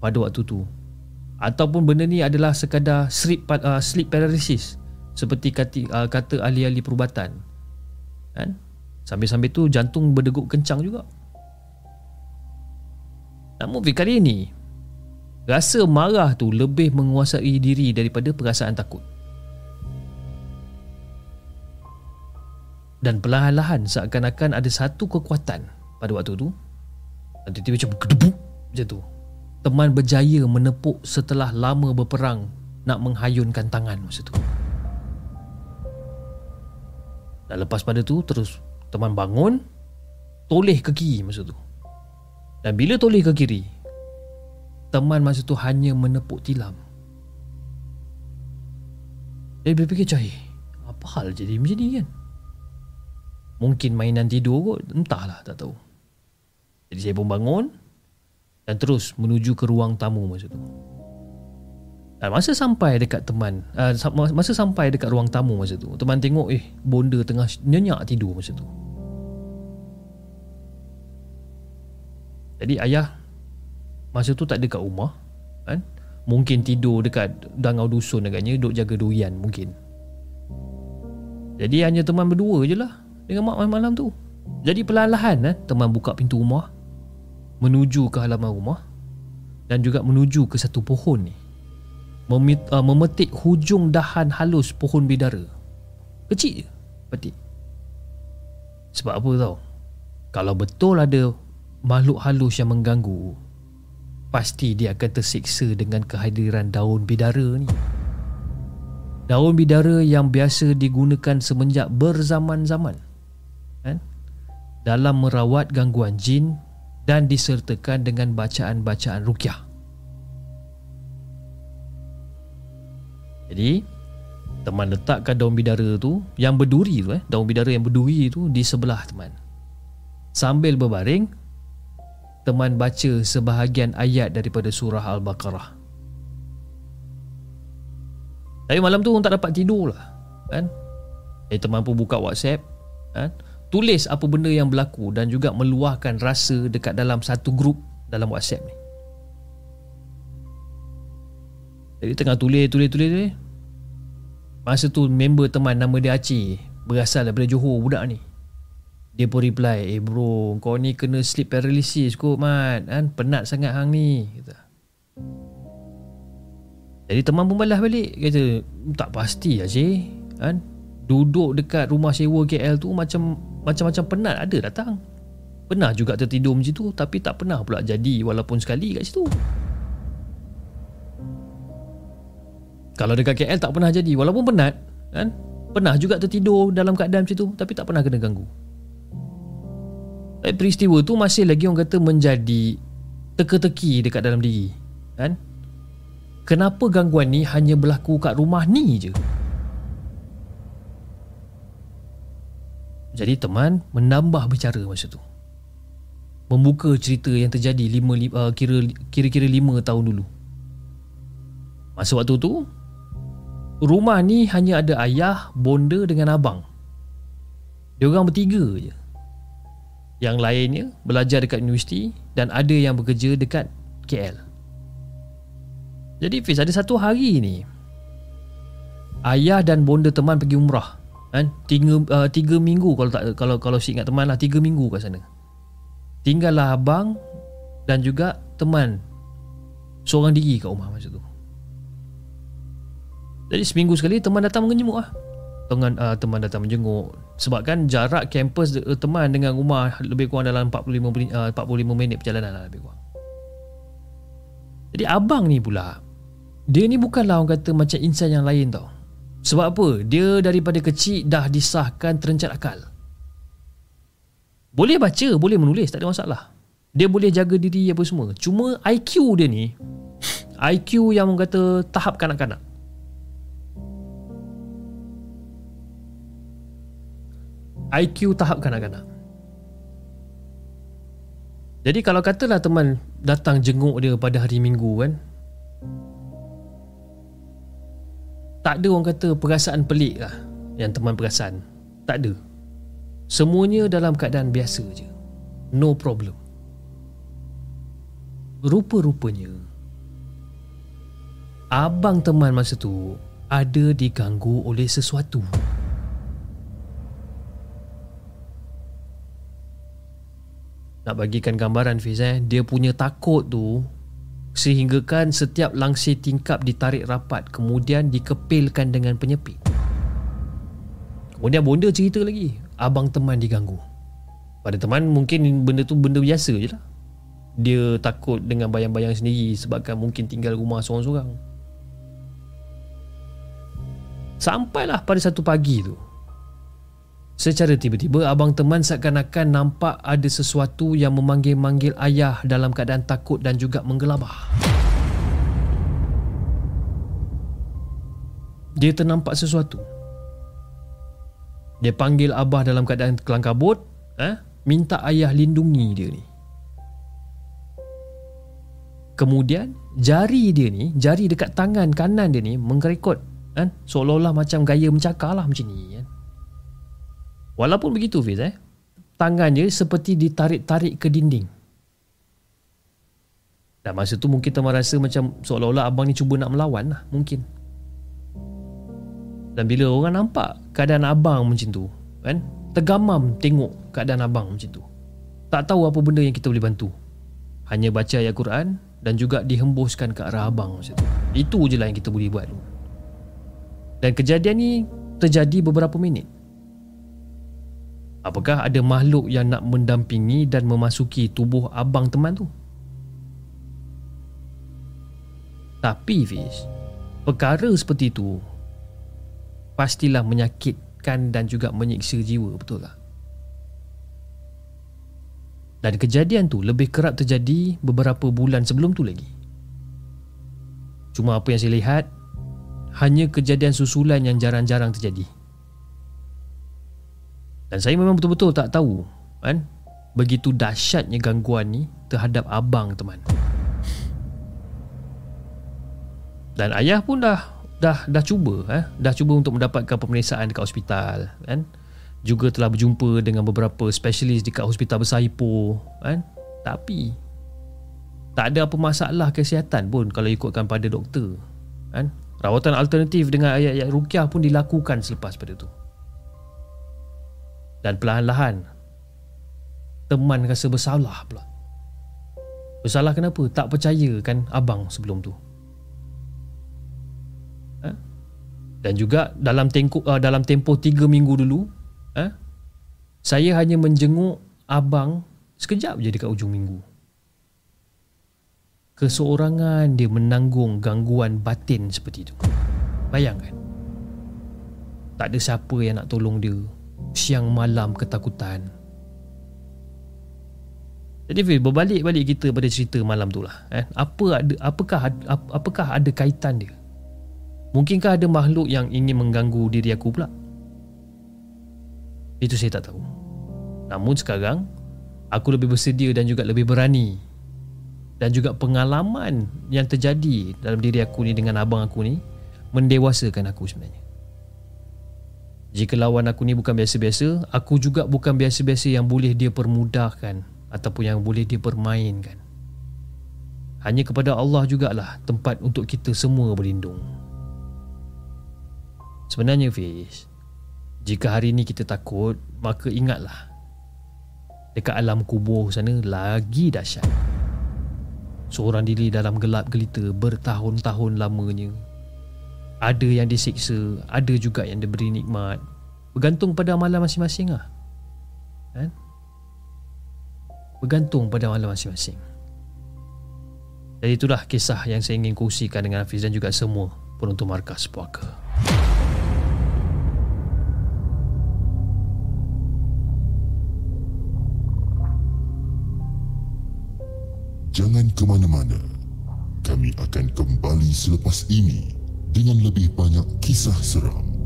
pada waktu tu? Ataupun benda ni adalah sekadar sleep, uh, sleep paralysis seperti kata, uh, kata ahli-ahli perubatan. Kan? Sambil-sambil tu jantung berdegup kencang juga. Namun kali ini rasa marah tu lebih menguasai diri daripada perasaan takut. Dan perlahan-lahan seakan-akan ada satu kekuatan pada waktu tu. Dan tiba-tiba macam kedebuk macam tu. Teman berjaya menepuk setelah lama berperang nak menghayunkan tangan masa tu. Dan lepas pada tu terus teman bangun toleh ke kiri masa tu. Dan bila toleh ke kiri teman masa tu hanya menepuk tilam. Dia berfikir cahaya. Apa hal jadi macam ni kan? Mungkin mainan tidur kot. Entahlah tak tahu. Jadi saya pun bangun dan terus menuju ke ruang tamu masa tu. Dan masa sampai dekat teman uh, Masa sampai dekat ruang tamu masa tu Teman tengok eh Bonda tengah nyenyak tidur masa tu Jadi ayah Masa tu tak ada kat rumah kan? Mungkin tidur dekat Dangau dusun agaknya Duk jaga durian mungkin Jadi hanya teman berdua je lah Dengan mak malam tu Jadi perlahan-lahan eh, Teman buka pintu rumah Menuju ke halaman rumah Dan juga menuju ke satu pohon ni uh, memetik hujung dahan halus pohon bidara. Kecil je, petik. Sebab apa tau? Kalau betul ada makhluk halus yang mengganggu, pasti dia akan tersiksa dengan kehadiran daun bidara ni. Daun bidara yang biasa digunakan semenjak berzaman-zaman. Kan? Dalam merawat gangguan jin dan disertakan dengan bacaan-bacaan rukyah. Jadi Teman letakkan daun bidara tu Yang berduri tu eh Daun bidara yang berduri tu Di sebelah teman Sambil berbaring Teman baca sebahagian ayat Daripada surah Al-Baqarah Tapi malam tu tak dapat tidur lah Kan Eh teman pun buka whatsapp kan? Tulis apa benda yang berlaku Dan juga meluahkan rasa Dekat dalam satu grup Dalam whatsapp ni Jadi tengah tulis, tulis, tulis, tulis. Masa tu member teman nama dia Aceh Berasal daripada Johor budak ni Dia pun reply Eh bro kau ni kena sleep paralysis kot mat kan? Penat sangat hang ni kata. Jadi teman pun balas balik Kata tak pasti Aceh kan? Duduk dekat rumah sewa KL tu Macam Macam-macam penat ada datang Pernah juga tertidur macam tu Tapi tak pernah pula jadi Walaupun sekali kat situ Kalau dekat KL tak pernah jadi Walaupun penat kan? Pernah juga tertidur dalam keadaan macam tu Tapi tak pernah kena ganggu Tapi peristiwa tu masih lagi orang kata menjadi Teka-teki dekat dalam diri kan? Kenapa gangguan ni hanya berlaku kat rumah ni je Jadi teman menambah bicara masa tu Membuka cerita yang terjadi lima, uh, kira, kira-kira lima tahun dulu Masa waktu tu Rumah ni hanya ada ayah, bonda dengan abang. Dia orang bertiga je. Yang lainnya belajar dekat universiti dan ada yang bekerja dekat KL. Jadi Fiz ada satu hari ni ayah dan bonda teman pergi umrah kan? Tiga, uh, tiga minggu kalau tak kalau kalau si ingat teman lah tiga minggu kat sana. Tinggallah abang dan juga teman. Seorang diri kat rumah masa tu. Jadi seminggu sekali teman datang menjenguk lah. Teman, uh, teman datang menjenguk. Sebab kan jarak kampus uh, teman dengan rumah Lebih kurang dalam 45, uh, 45 minit perjalanan lah lebih kurang. Jadi abang ni pula Dia ni bukanlah orang kata macam insan yang lain tau Sebab apa? Dia daripada kecil dah disahkan terencat akal Boleh baca, boleh menulis, tak ada masalah Dia boleh jaga diri apa semua Cuma IQ dia ni IQ yang orang kata tahap kanak-kanak IQ tahap kanak-kanak. Jadi kalau katalah teman datang jenguk dia pada hari minggu kan Tak ada orang kata perasaan pelik lah yang teman perasan. Tak ada. Semuanya dalam keadaan biasa je. No problem. Rupa-rupanya abang teman masa tu ada diganggu oleh sesuatu. Nak bagikan gambaran Fiz eh, dia punya takut tu sehinggakan setiap langsir tingkap ditarik rapat kemudian dikepilkan dengan penyepit. Kemudian bonda cerita lagi, abang teman diganggu. Pada teman mungkin benda tu benda biasa je lah. Dia takut dengan bayang-bayang sendiri sebabkan mungkin tinggal rumah seorang-seorang. Sampailah pada satu pagi tu. Secara tiba-tiba abang teman seakan-akan nampak ada sesuatu yang memanggil-manggil ayah dalam keadaan takut dan juga menggelabah. Dia ternampak sesuatu. Dia panggil abah dalam keadaan kelang kabut, eh? minta ayah lindungi dia ni. Kemudian jari dia ni, jari dekat tangan kanan dia ni mengkerekot kan? Seolah-olah macam gaya mencakar lah macam ni kan? Walaupun begitu Fiz eh, tangannya seperti ditarik-tarik ke dinding. Dan masa tu mungkin kita merasa macam seolah-olah abang ni cuba nak melawan lah mungkin. Dan bila orang nampak keadaan abang macam tu, kan? Tergamam tengok keadaan abang macam tu. Tak tahu apa benda yang kita boleh bantu. Hanya baca ayat Quran dan juga dihembuskan ke arah abang macam tu. Itu je lah yang kita boleh buat. Dan kejadian ni terjadi beberapa minit. Apakah ada makhluk yang nak mendampingi dan memasuki tubuh abang teman tu? Tapi Fiz, perkara seperti itu pastilah menyakitkan dan juga menyiksa jiwa, betul tak? Dan kejadian tu lebih kerap terjadi beberapa bulan sebelum tu lagi. Cuma apa yang saya lihat, hanya kejadian susulan yang jarang-jarang terjadi. Dan saya memang betul-betul tak tahu kan begitu dahsyatnya gangguan ni terhadap abang teman. Dan ayah pun dah dah dah cuba eh dah cuba untuk mendapatkan pemeriksaan dekat hospital kan. Juga telah berjumpa dengan beberapa spesialis dekat hospital besar Ipoh kan. Tapi tak ada apa masalah kesihatan pun kalau ikutkan pada doktor kan. Rawatan alternatif dengan ayat-ayat rukyah pun dilakukan selepas pada tu. Dan perlahan-lahan Teman rasa bersalah pula Bersalah kenapa? Tak percaya kan abang sebelum tu ha? Dan juga dalam tempoh, uh, dalam tempoh 3 minggu dulu ha? Saya hanya menjenguk abang Sekejap je dekat ujung minggu Keseorangan dia menanggung gangguan batin seperti itu Bayangkan Tak ada siapa yang nak tolong dia siang malam ketakutan. Jadi Fir, berbalik-balik kita pada cerita malam tu lah. Eh? Apa ada, apakah, ap, apakah ada kaitan dia? Mungkinkah ada makhluk yang ingin mengganggu diri aku pula? Itu saya tak tahu. Namun sekarang, aku lebih bersedia dan juga lebih berani. Dan juga pengalaman yang terjadi dalam diri aku ni dengan abang aku ni, mendewasakan aku sebenarnya. Jika lawan aku ni bukan biasa-biasa, aku juga bukan biasa-biasa yang boleh dia permudahkan ataupun yang boleh dia permainkan. Hanya kepada Allah jugalah tempat untuk kita semua berlindung. Sebenarnya Fiz, jika hari ini kita takut, maka ingatlah dekat alam kubur sana lagi dahsyat. Seorang diri dalam gelap gelita bertahun-tahun lamanya ada yang disiksa Ada juga yang diberi nikmat. Bergantung pada amalan masing-masing lah. Kan? Bergantung pada amalan masing-masing. Jadi itulah kisah yang saya ingin kongsikan dengan Hafiz Dan juga semua penonton markas puaka. Jangan ke mana-mana. Kami akan kembali selepas ini dengan lebih banyak kisah seram.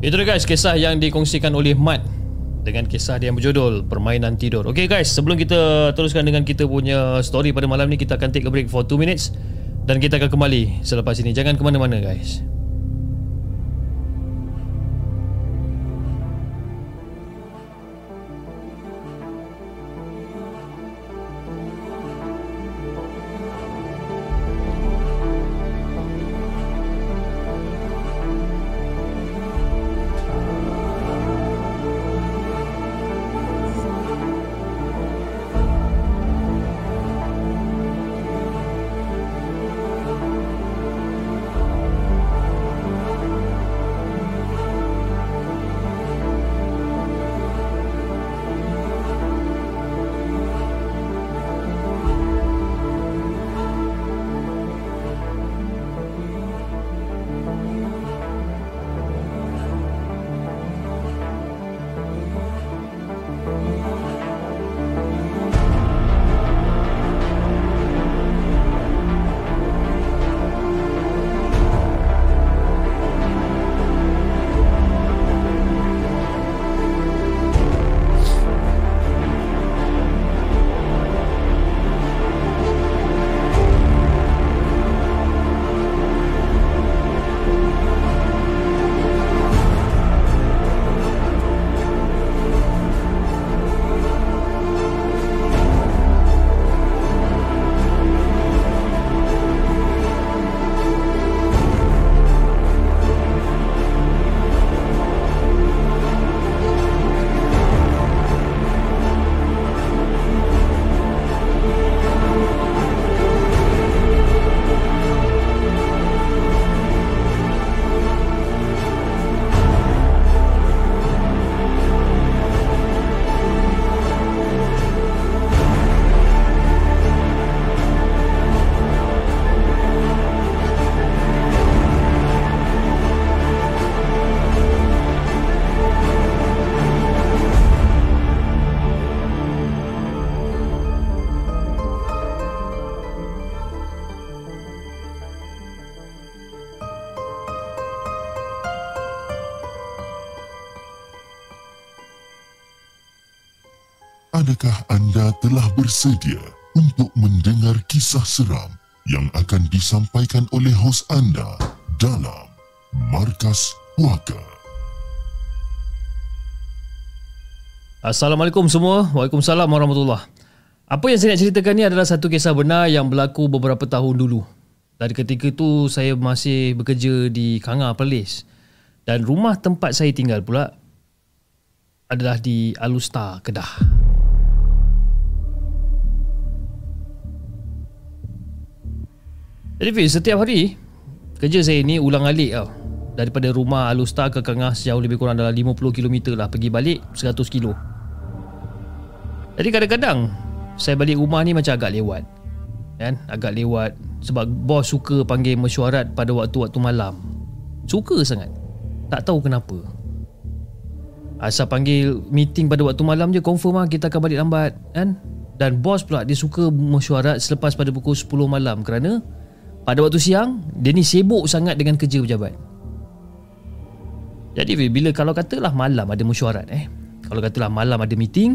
Itu dia guys, kisah yang dikongsikan oleh Mat dengan kisah dia yang berjudul Permainan Tidur. Okay guys, sebelum kita teruskan dengan kita punya story pada malam ni kita akan take a break for 2 minutes dan kita akan kembali selepas ini. Jangan ke mana-mana guys. Telah bersedia untuk mendengar kisah seram yang akan disampaikan oleh hos anda dalam Markas Puaka? Assalamualaikum semua. Waalaikumsalam warahmatullahi. Apa yang saya nak ceritakan ni adalah satu kisah benar yang berlaku beberapa tahun dulu. Dari ketika itu saya masih bekerja di Kanga Perlis dan rumah tempat saya tinggal pula adalah di Alustar, Kedah. Jadi setiap hari kerja saya ni ulang alik tau. Daripada rumah Alustar ke Kangah sejauh lebih kurang dalam 50 km lah. Pergi balik 100 km. Jadi kadang-kadang saya balik rumah ni macam agak lewat. Kan? Agak lewat sebab bos suka panggil mesyuarat pada waktu-waktu malam. Suka sangat. Tak tahu kenapa. Asal panggil meeting pada waktu malam je confirm lah kita akan balik lambat kan? Dan bos pula dia suka mesyuarat selepas pada pukul 10 malam kerana pada waktu siang dia ni sibuk sangat dengan kerja pejabat. Jadi bila kalau katalah malam ada mesyuarat eh. Kalau katalah malam ada meeting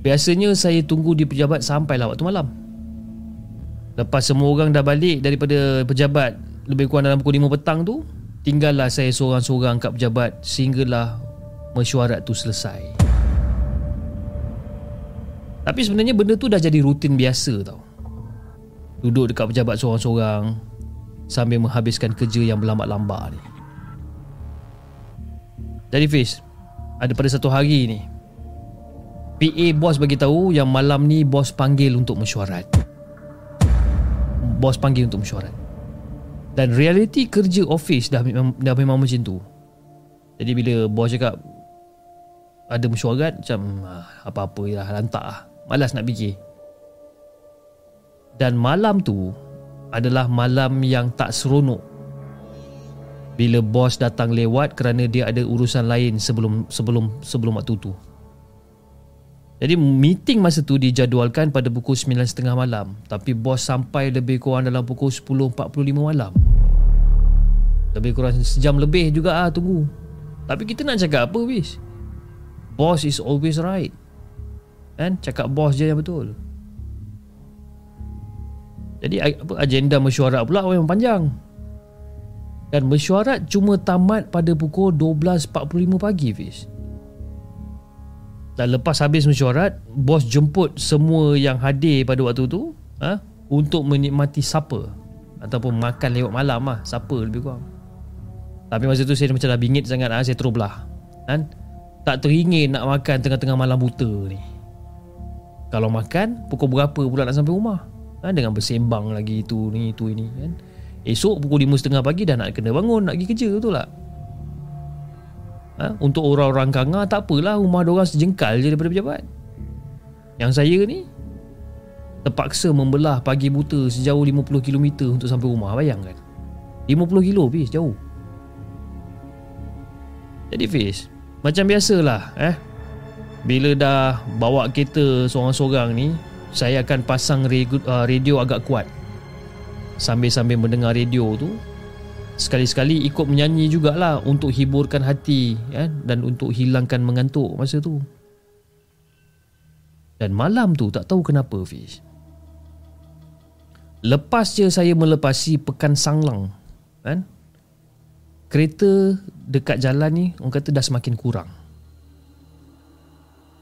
biasanya saya tunggu di pejabat sampailah waktu malam. Lepas semua orang dah balik daripada pejabat lebih kurang dalam pukul 5 petang tu, tinggallah saya seorang-seorang kat pejabat sehinggalah mesyuarat tu selesai. Tapi sebenarnya benda tu dah jadi rutin biasa tau. Duduk dekat pejabat seorang-seorang Sambil menghabiskan kerja yang berlambat-lambat ni Jadi Fiz Ada pada satu hari ni PA bos bagi tahu yang malam ni bos panggil untuk mesyuarat. Bos panggil untuk mesyuarat. Dan realiti kerja office dah, dah memang macam tu. Jadi bila bos cakap ada mesyuarat macam ah, apa-apa lah lantak lah. Malas nak fikir. Dan malam tu adalah malam yang tak seronok. Bila bos datang lewat kerana dia ada urusan lain sebelum sebelum sebelum waktu tu. Jadi meeting masa tu dijadualkan pada pukul 9.30 malam. Tapi bos sampai lebih kurang dalam pukul 10.45 malam. Lebih kurang sejam lebih juga ah tunggu. Tapi kita nak cakap apa Fiz Boss is always right. Kan? Cakap boss je yang betul Jadi apa agenda mesyuarat pula memang panjang. Dan mesyuarat cuma tamat pada pukul 12.45 pagi Fiz. Dan lepas habis mesyuarat Bos jemput semua yang hadir pada waktu tu ha, Untuk menikmati supper. Ataupun makan lewat malam lah Supper lebih kurang. Tapi masa tu saya macam dah bingit sangat ha, Saya terus belah kan? Tak teringin nak makan tengah-tengah malam buta ni. Kalau makan Pukul berapa pula nak sampai rumah ha, Dengan bersembang lagi itu ni itu ini kan? Esok pukul 5.30 pagi dah nak kena bangun Nak pergi kerja betul tak ha? Untuk orang-orang kanga tak apalah rumah orang sejengkal je daripada pejabat. Yang saya ni Terpaksa membelah pagi buta sejauh 50 km untuk sampai rumah. Bayangkan. 50 kilo Fiz jauh. Jadi Fiz Macam biasalah eh. Bila dah bawa kereta seorang-seorang ni Saya akan pasang uh, radio agak kuat Sambil-sambil mendengar radio tu Sekali-sekali ikut menyanyi jugalah untuk hiburkan hati ya, dan untuk hilangkan mengantuk masa tu. Dan malam tu tak tahu kenapa Fish. Lepas je saya melepasi pekan sanglang kan? Kereta dekat jalan ni orang kata dah semakin kurang.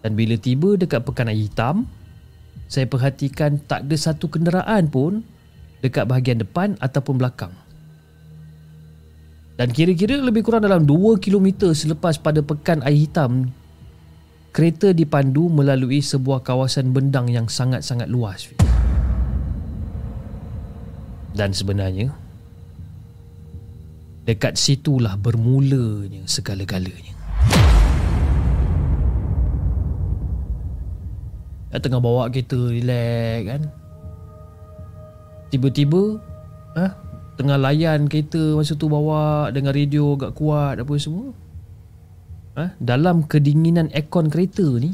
Dan bila tiba dekat pekan air hitam, saya perhatikan tak ada satu kenderaan pun dekat bahagian depan ataupun belakang. Dan kira-kira lebih kurang dalam 2 km selepas pada pekan air hitam Kereta dipandu melalui sebuah kawasan bendang yang sangat-sangat luas Dan sebenarnya Dekat situlah bermulanya segala-galanya Dia tengah bawa kereta relax kan? Tiba-tiba ah, tengah layan kereta masa tu bawa dengan radio agak kuat apa semua. Ha? dalam kedinginan aircon kereta ni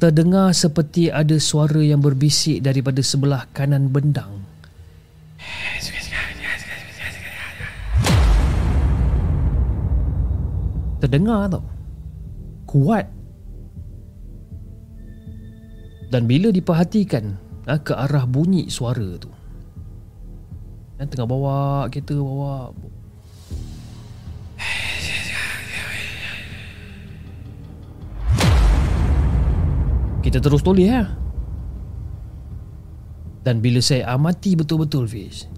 terdengar seperti ada suara yang berbisik daripada sebelah kanan bendang. Terdengar tau. Kuat dan bila diperhatikan ha, ke arah bunyi suara tu. Dan tengah bawa kereta bawa. Kita terus toleh ya. Dan bila saya amati betul-betul Fiz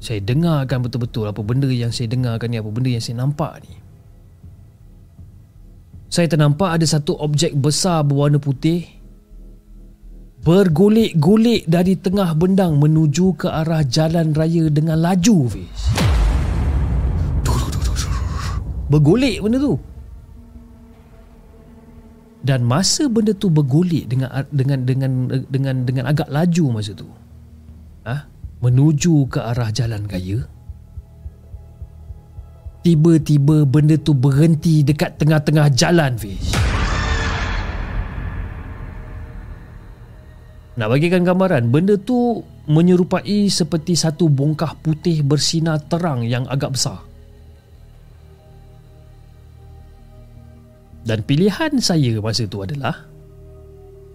Saya dengarkan betul-betul Apa benda yang saya dengarkan ni Apa benda yang saya nampak ni Saya ternampak ada satu objek besar berwarna putih bergolek-golek dari tengah bendang menuju ke arah jalan raya dengan laju Fiz. Bergolek benda tu. Dan masa benda tu bergolek dengan dengan dengan dengan dengan agak laju masa tu. Ha? menuju ke arah jalan raya. Tiba-tiba benda tu berhenti dekat tengah-tengah jalan Fiz. Nak bagikan gambaran, benda tu menyerupai seperti satu bongkah putih bersinar terang yang agak besar. Dan pilihan saya masa tu adalah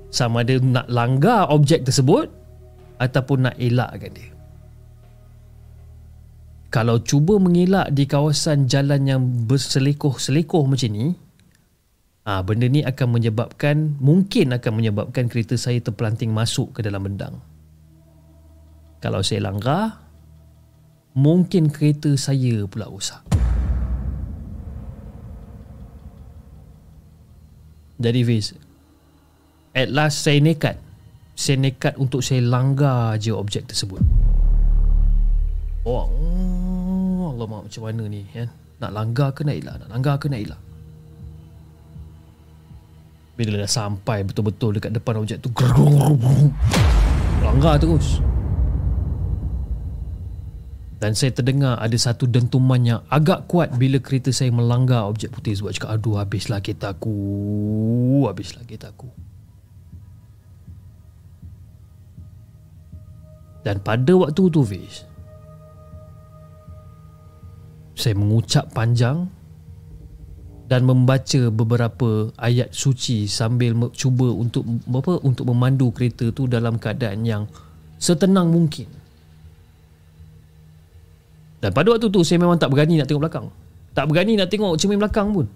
sama ada nak langgar objek tersebut ataupun nak elakkan dia. Kalau cuba mengelak di kawasan jalan yang berselekoh-selekoh macam ni, ha, benda ni akan menyebabkan mungkin akan menyebabkan kereta saya terpelanting masuk ke dalam bendang. Kalau saya langgar mungkin kereta saya pula rosak. Jadi Fiz at last saya nekat. Saya nekat untuk saya langgar je objek tersebut. Oh Allah macam mana ni kan? Nak langgar ke nak elak nak langgar ke nak elak bila dah sampai betul-betul dekat depan objek tu Langgar terus. Dan saya terdengar ada satu dentuman yang agak kuat Bila kereta saya melanggar objek putih. Sebab cakap aduh habislah kereta aku. Habislah kereta aku. Dan pada waktu tu Fiz Saya mengucap panjang dan membaca beberapa ayat suci sambil cuba untuk apa untuk memandu kereta tu dalam keadaan yang setenang mungkin. Dan pada waktu tu saya memang tak berani nak tengok belakang. Tak berani nak tengok cermin belakang pun.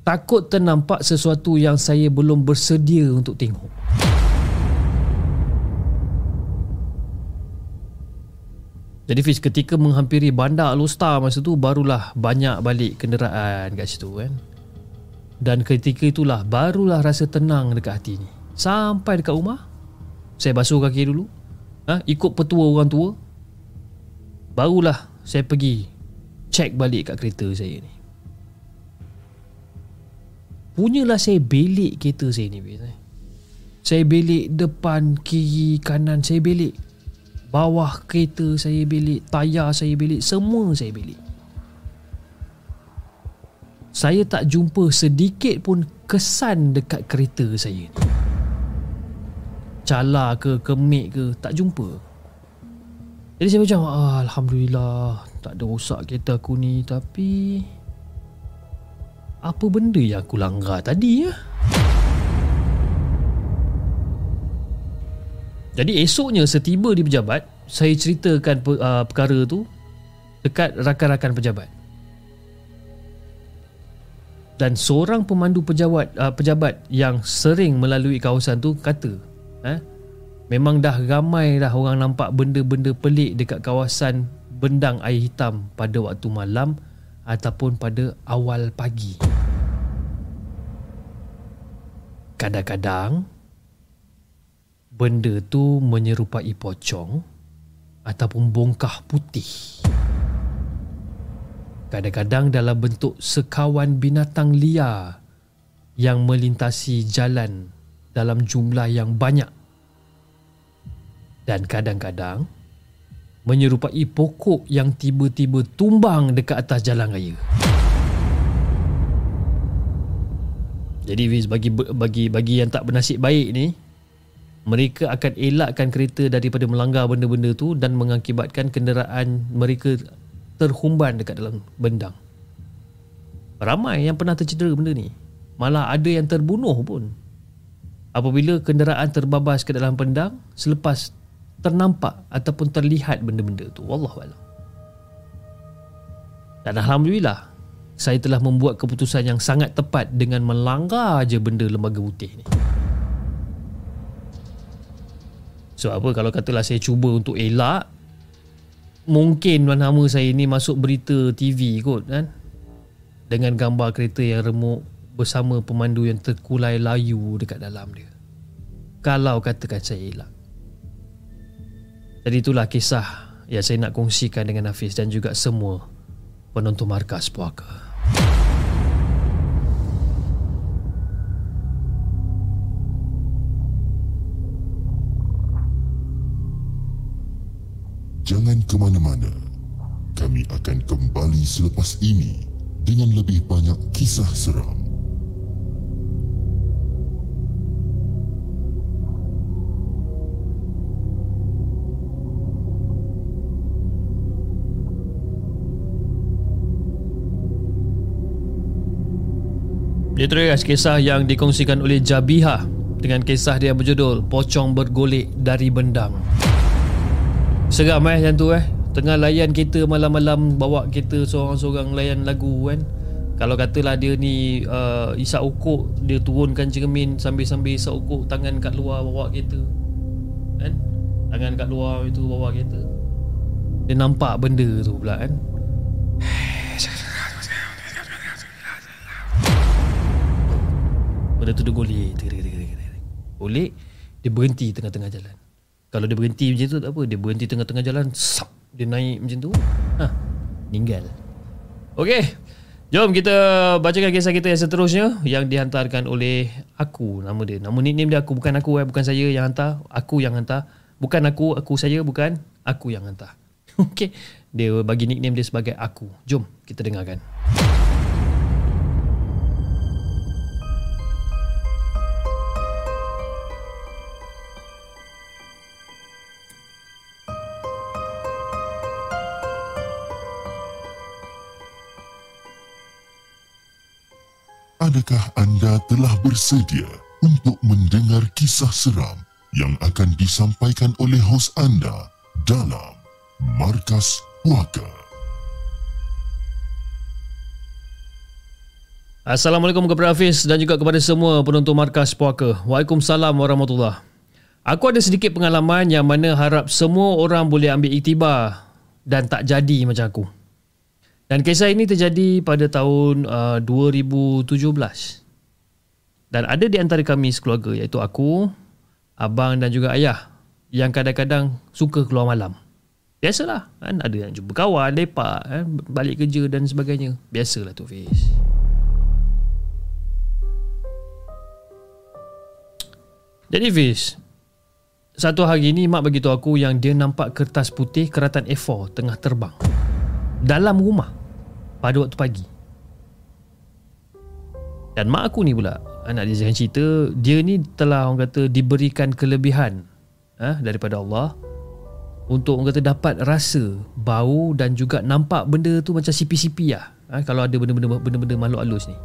Takut ternampak sesuatu yang saya belum bersedia untuk tengok. Jadi Fiz ketika menghampiri bandar Alostar masa tu barulah banyak balik kenderaan kat situ kan. Dan ketika itulah barulah rasa tenang dekat hati ni. Sampai dekat rumah saya basuh kaki dulu. Ha, ikut petua orang tua. Barulah saya pergi check balik kat kereta saya ni. Punyalah saya belik kereta saya ni eh. Saya belik depan, kiri, kanan saya belik Bawah kereta saya belik Tayar saya belik Semua saya belik Saya tak jumpa sedikit pun Kesan dekat kereta saya. Ni Cala ke Kemik ke Tak jumpa. Jadi saya macam ah, Alhamdulillah Tak ada rosak kereta aku ni Tapi Apa benda yang aku langgar tadi ya Jadi esoknya setiba di pejabat, saya ceritakan uh, perkara tu dekat rakan-rakan pejabat. Dan seorang pemandu pejabat uh, pejabat yang sering melalui kawasan tu kata, eh, memang dah ramai dah orang nampak benda-benda pelik dekat kawasan bendang air hitam pada waktu malam ataupun pada awal pagi. Kadang-kadang benda tu menyerupai pocong ataupun bongkah putih. Kadang-kadang dalam bentuk sekawan binatang liar yang melintasi jalan dalam jumlah yang banyak. Dan kadang-kadang menyerupai pokok yang tiba-tiba tumbang dekat atas jalan raya. Jadi bagi bagi bagi yang tak bernasib baik ni mereka akan elakkan kereta daripada melanggar benda-benda tu dan mengakibatkan kenderaan mereka terhumban dekat dalam bendang. Ramai yang pernah tercedera benda ni. Malah ada yang terbunuh pun. Apabila kenderaan terbabas ke dalam bendang selepas ternampak ataupun terlihat benda-benda tu. Wallahualam. Dan Alhamdulillah saya telah membuat keputusan yang sangat tepat dengan melanggar je benda lembaga putih ni. So apa? Kalau katalah saya cuba untuk elak Mungkin nama saya ni masuk berita TV kot kan? Dengan gambar kereta yang remuk Bersama pemandu yang terkulai layu dekat dalam dia. Kalau katakan saya elak. Jadi itulah kisah yang saya nak kongsikan dengan Hafiz Dan juga semua penonton markas puaka Jangan ke mana-mana. Kami akan kembali selepas ini dengan lebih banyak kisah seram. Dia terus kisah yang dikongsikan oleh Jabiha dengan kisah dia berjudul Pocong Bergolek dari Bendang. Seram eh macam tu eh. Tengah layan kereta malam-malam Bawa kereta seorang-seorang layan lagu kan. Kalau katalah dia ni uh, Isap ukuk Dia turunkan cermin Sambil-sambil isap ukuk Tangan kat luar bawa kereta Kan. Tangan kat luar itu bawa kereta. Dia nampak benda tu pula kan. Benda tu dia golek. Golek Dia berhenti tengah-tengah jalan kalau dia berhenti macam tu tak apa. Dia berhenti tengah-tengah jalan sap, Dia naik macam tu. Ha, Meninggal Okey. Jom kita bacakan kisah kita yang seterusnya Yang dihantarkan oleh Aku. Nama dia. Nama nickname dia aku Bukan aku eh. Bukan saya yang hantar. Aku yang hantar. Bukan aku Aku saya bukan Aku yang hantar. Okey. Dia bagi nickname dia sebagai Aku. Jom kita dengarkan Adakah anda telah bersedia untuk mendengar kisah seram yang akan disampaikan oleh hos anda dalam Markas Puaka? Assalamualaikum kepada Hafiz dan juga kepada semua penonton Markas Puaka. Waalaikumsalam warahmatullahi Aku ada sedikit pengalaman yang mana harap semua orang boleh ambil iktibar dan tak jadi macam aku. Dan kisah ini terjadi pada tahun uh, 2017. Dan ada di antara kami sekeluarga iaitu aku, abang dan juga ayah yang kadang-kadang suka keluar malam. Biasalah, kan ada yang jumpa kawan, lepak, kan? balik kerja dan sebagainya. Biasalah tu Fiz. Jadi Fiz, satu hari ni mak beritahu aku yang dia nampak kertas putih keratan A4 tengah terbang dalam rumah pada waktu pagi. Dan mak aku ni pula, anak dia jangan cerita, dia ni telah orang kata diberikan kelebihan eh, daripada Allah untuk orang kata dapat rasa bau dan juga nampak benda tu macam sipi-sipi lah. Eh, kalau ada benda-benda benda-benda makhluk halus ni.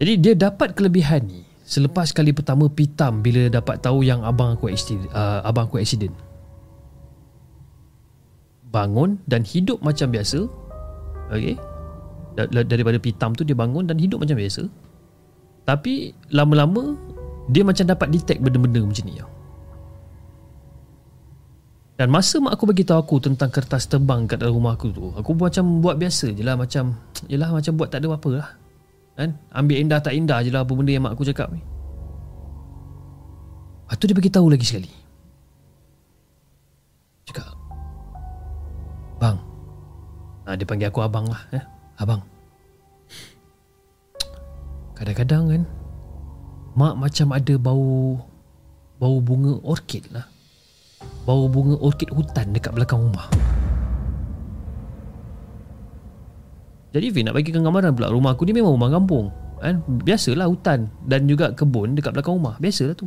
Jadi dia dapat kelebihan ni selepas kali pertama pitam bila dapat tahu yang abang aku accident, uh, abang aku accident. Bangun dan hidup macam biasa. Okey. Daripada pitam tu dia bangun dan hidup macam biasa. Tapi lama-lama dia macam dapat detect benda-benda macam ni. Dan masa mak aku bagi tahu aku tentang kertas terbang kat dalam rumah aku tu, aku macam buat biasa je lah macam yalah macam buat tak ada apa-apa lah. Kan? Ambil indah tak indah je lah apa benda yang mak aku cakap ni. Lepas tu dia beritahu lagi sekali. Cakap. Bang. Ha, dia panggil aku abang lah. Eh? Abang. Kadang-kadang kan. Mak macam ada bau. Bau bunga orkid lah. Bau bunga orkid hutan dekat belakang rumah. Jadi Fin nak bagi gambaran pula rumah aku ni memang rumah kampung kan? Biasalah hutan dan juga kebun dekat belakang rumah Biasalah tu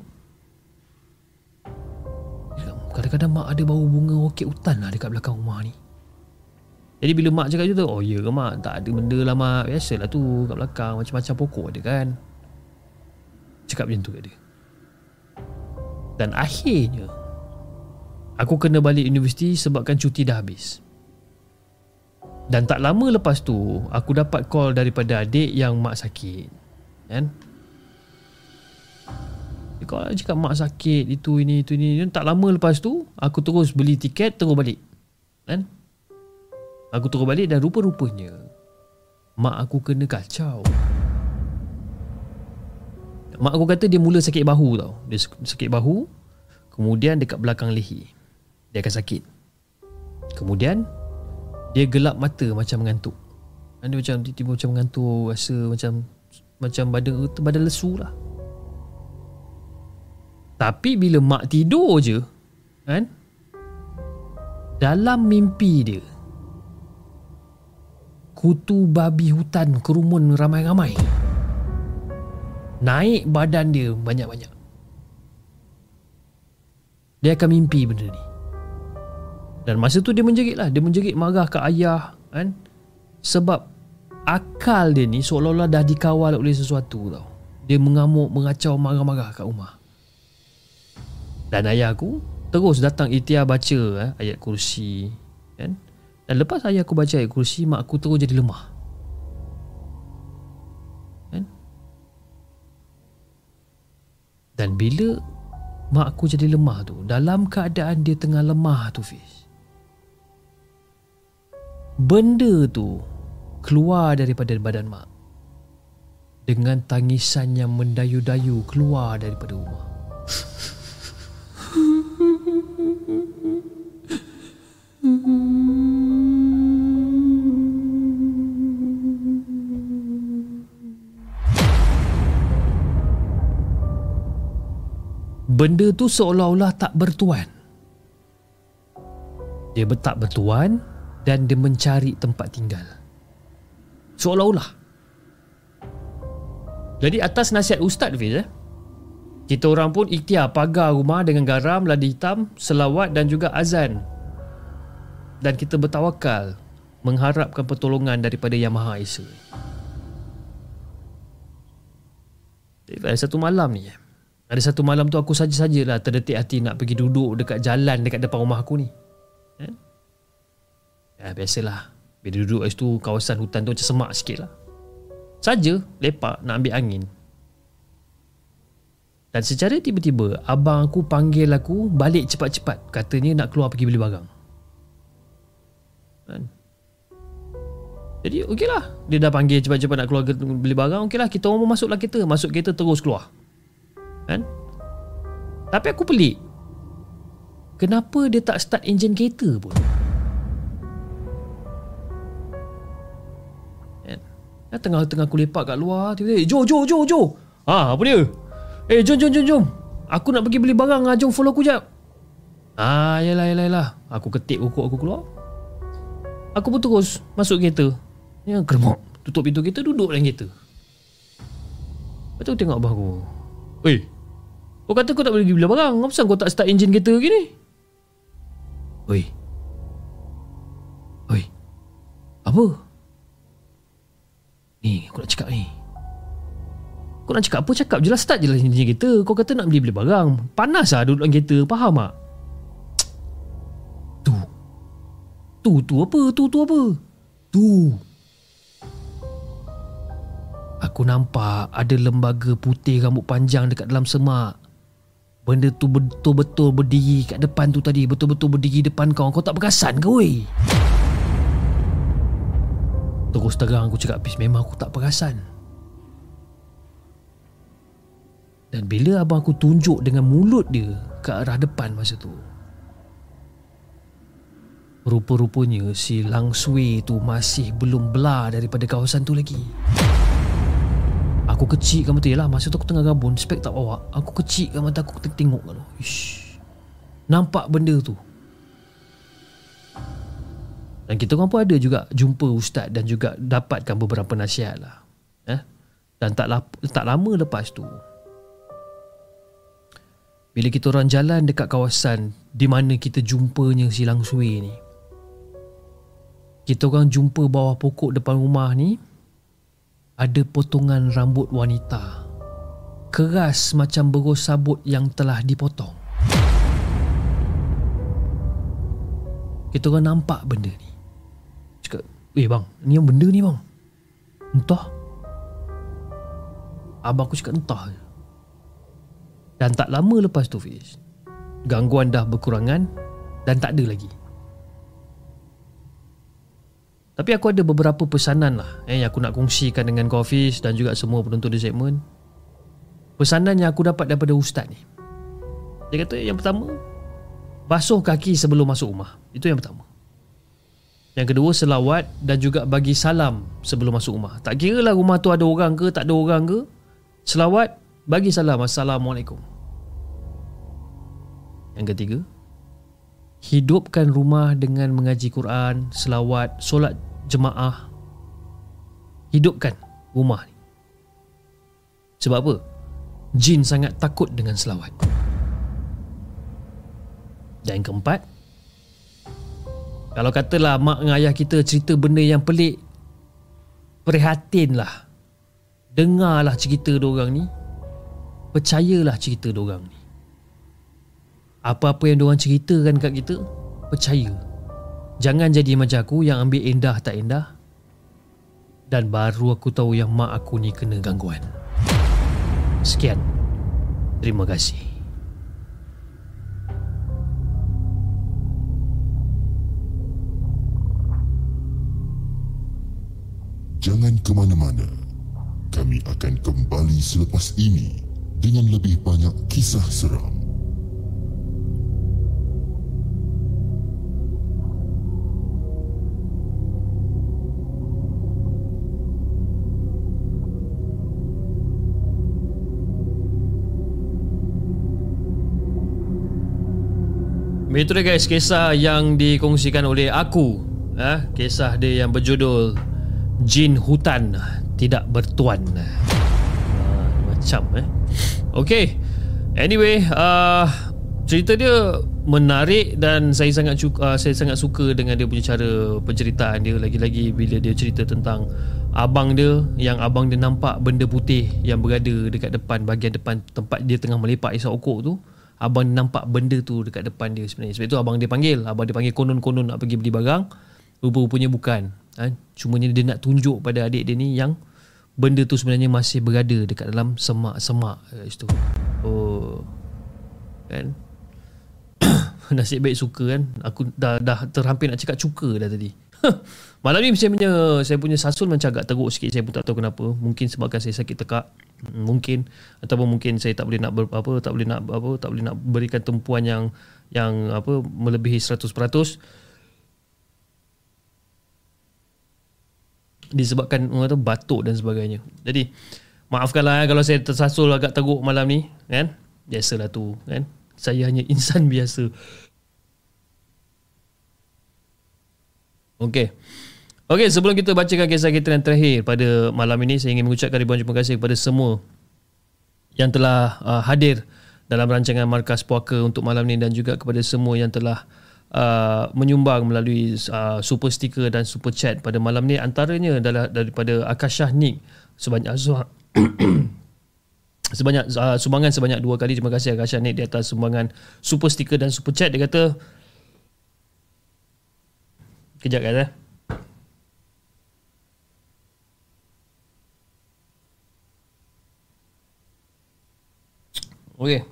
Kadang-kadang mak ada bau bunga orkid hutan lah dekat belakang rumah ni Jadi bila mak cakap tu Oh ya ke mak? Tak ada benda lah mak. Biasalah tu kat belakang macam-macam pokok ada kan? Cakap macam tu kat dia. Dan akhirnya Aku kena balik universiti sebabkan cuti dah habis. Dan tak lama lepas tu Aku dapat call daripada adik yang mak sakit Kan? Dia call cakap mak sakit Itu ini itu ini. Dan tak lama lepas tu Aku terus beli tiket terus balik Kan Aku terus balik dan rupa-rupanya Mak aku kena kacau Mak aku kata dia mula sakit bahu tau Dia sakit bahu Kemudian dekat belakang lehi Dia akan sakit Kemudian dia gelap mata macam mengantuk. Dia macam tiba-tiba macam mengantuk, rasa macam macam badan badan lesu lah. Tapi bila mak tidur je, kan? Dalam mimpi dia, kutu babi hutan kerumun ramai-ramai. Naik badan dia banyak-banyak. Dia akan mimpi benda ni. Dan masa tu dia menjerit lah Dia menjerit marah ke ayah kan? Sebab Akal dia ni seolah-olah dah dikawal oleh sesuatu tau Dia mengamuk, mengacau, marah-marah kat rumah Dan ayah aku Terus datang ikhtiar baca eh, Ayat kursi kan? Dan lepas ayah aku baca ayat kursi Mak aku terus jadi lemah kan? Dan bila Mak aku jadi lemah tu Dalam keadaan dia tengah lemah tu Fiz benda tu keluar daripada badan mak dengan tangisan yang mendayu-dayu keluar daripada rumah. Benda tu seolah-olah tak bertuan. Dia tak bertuan, dan dia mencari tempat tinggal. Seolah-olah. Jadi atas nasihat Ustaz Fiz eh, kita orang pun ikhtiar pagar rumah dengan garam, ladi hitam, selawat dan juga azan. Dan kita bertawakal mengharapkan pertolongan daripada Yang Maha Esa. Satu malam ni Ada satu malam tu aku saja-sajalah Terdetik hati nak pergi duduk Dekat jalan Dekat depan rumah aku ni. Ya, ya biasalah. Bila duduk kat situ Kawasan hutan tu macam semak sikit lah Saja Lepak nak ambil angin. Dan secara tiba-tiba Abang aku panggil aku Balik cepat-cepat. Katanya nak keluar pergi beli barang. Kan? Jadi okey lah Dia dah panggil cepat-cepat nak keluar beli barang Okey lah kita orang pun masuklah kereta. Masuk kereta terus keluar Kan? Tapi aku pelik. Kenapa dia tak start enjin kereta pun? Kan? Tengah-tengah aku lepak kat luar Tiba-tiba Jo Jo Jo Jo. Ah, apa dia? Eh jom jom jom jom. Aku nak pergi beli barang. Ah, Jom follow aku jap. Ah yalah yalah yalah. Aku ketik rokok aku keluar. Aku pun terus Masuk kereta. Ya keremuk Tutup pintu kereta Duduk dalam kereta. Lepas tu tengok abah aku. Weh Kau kata kau tak boleh pergi beli barang. Kenapa kau tak start enjin kereta lagi ni Weh Weh Apa? Ni aku nak cakap ni. Kau nak cakap apa? Cakap je lah Start je lah enjin kereta. Kau kata nak beli-beli barang. Panas lah duduk dalam kereta. Faham tak? Tu. Tu tu apa? Tu tu apa? Tu. Aku nampak ada lembaga putih rambut panjang dekat dalam semak. Benda tu betul-betul berdiri kat depan tu tadi. Betul-betul berdiri depan kau. Kau tak perasan ke weh? Terus terang aku cakap Pis memang aku tak perasan. Dan bila abang aku tunjuk dengan mulut dia ke arah depan masa tu. Rupa-rupanya si Lang Sui tu masih belum belah daripada kawasan tu lagi. Aku kecil kan betul lah Masa tu aku tengah gabun Spek tak bawa Aku kecil kan mata aku tengok kan Ish. Nampak benda tu Dan kita orang pun ada juga Jumpa ustaz Dan juga dapatkan beberapa nasihat lah eh? Dan tak, lap, tak lama lepas tu bila kita orang jalan dekat kawasan di mana kita jumpanya si Lang Sui ni. Kita orang jumpa bawah pokok depan rumah ni ada potongan rambut wanita. Keras macam berus sabut yang telah dipotong. Kita orang nampak benda ni. Cakap, eh bang, ni yang benda ni bang. Entah. Abang aku cakap entah. Dan tak lama lepas tu Fiz Gangguan dah berkurangan Dan tak ada lagi Tapi aku ada beberapa pesanan lah eh, Yang aku nak kongsikan dengan kau Fiz Dan juga semua penonton di segmen. Pesanan yang aku dapat daripada ustaz ni. Dia kata yang pertama Basuh kaki sebelum masuk rumah. Itu yang pertama. Yang kedua selawat Dan juga bagi salam sebelum masuk rumah. Tak kira lah rumah tu ada orang ke Tak ada orang ke. Selawat Bagi salam. Assalamualaikum. Yang ketiga, hidupkan rumah dengan mengaji Quran, selawat, solat jemaah. Hidupkan rumah ni. Sebab apa? Jin sangat takut dengan selawat. Dan yang keempat, kalau katalah mak dengan ayah kita cerita benda yang pelik, prihatinlah. Dengarlah cerita diorang ni. Percayalah cerita diorang ni. Apa-apa yang diorang ceritakan kat kita Percaya. Jangan jadi macam aku yang ambil indah tak indah. Dan baru aku tahu yang mak aku ni kena. Gangguan. Sekian. Terima kasih. Jangan ke mana-mana. Kami akan kembali selepas ini Dengan lebih banyak kisah seram Itu dia guys kisah yang dikongsikan oleh aku eh, Kisah dia yang berjudul Jin Hutan Tidak Bertuan. Ha, Macam eh? Okay Anyway uh, Cerita dia menarik dan saya sangat suka, uh, saya sangat suka dengan dia punya cara penceritaan dia. Lagi-lagi bila dia cerita tentang abang dia yang abang dia nampak benda putih yang berada dekat depan bahagian depan tempat dia tengah melepak isap okok tu abang nampak benda tu dekat depan dia sebenarnya. Sebab itu abang dia panggil. Abang dia panggil konon-konon nak pergi beli barang. Rupa-rupanya bukan. Ha? cuma dia nak tunjuk pada adik dia ni yang benda tu sebenarnya masih berada dekat dalam semak-semak kat situ. Oh. Kan? Nasib baik suka kan? Aku dah dah terhampir nak cakap cuka dah tadi. Malam ni saya punya saya punya sasul macam agak teruk sikit. Saya pun tak tahu kenapa. Mungkin sebabkan saya sakit tekak. Mungkin ataupun mungkin saya tak boleh nak ber, apa tak boleh nak apa tak boleh nak berikan tumpuan yang yang apa melebihi 100%. Disebabkan tu batuk dan sebagainya. Jadi maafkanlah eh, kalau saya tersasul agak teruk malam ni kan. Biasalah tu kan. Saya hanya insan biasa. Okey. Okey, sebelum kita bacakan kisah kita yang terakhir pada malam ini, saya ingin mengucapkan ribuan terima kasih kepada semua yang telah uh, hadir dalam rancangan Markas Puaka untuk malam ini dan juga kepada semua yang telah uh, menyumbang melalui uh, super sticker dan super chat pada malam ini. Antaranya adalah daripada Akashah Nick sebanyak sebanyak uh, sumbangan sebanyak dua kali. Terima kasih Akashah Nick di atas sumbangan super sticker dan super chat. Dia kata, kejap kata, eh. Okey.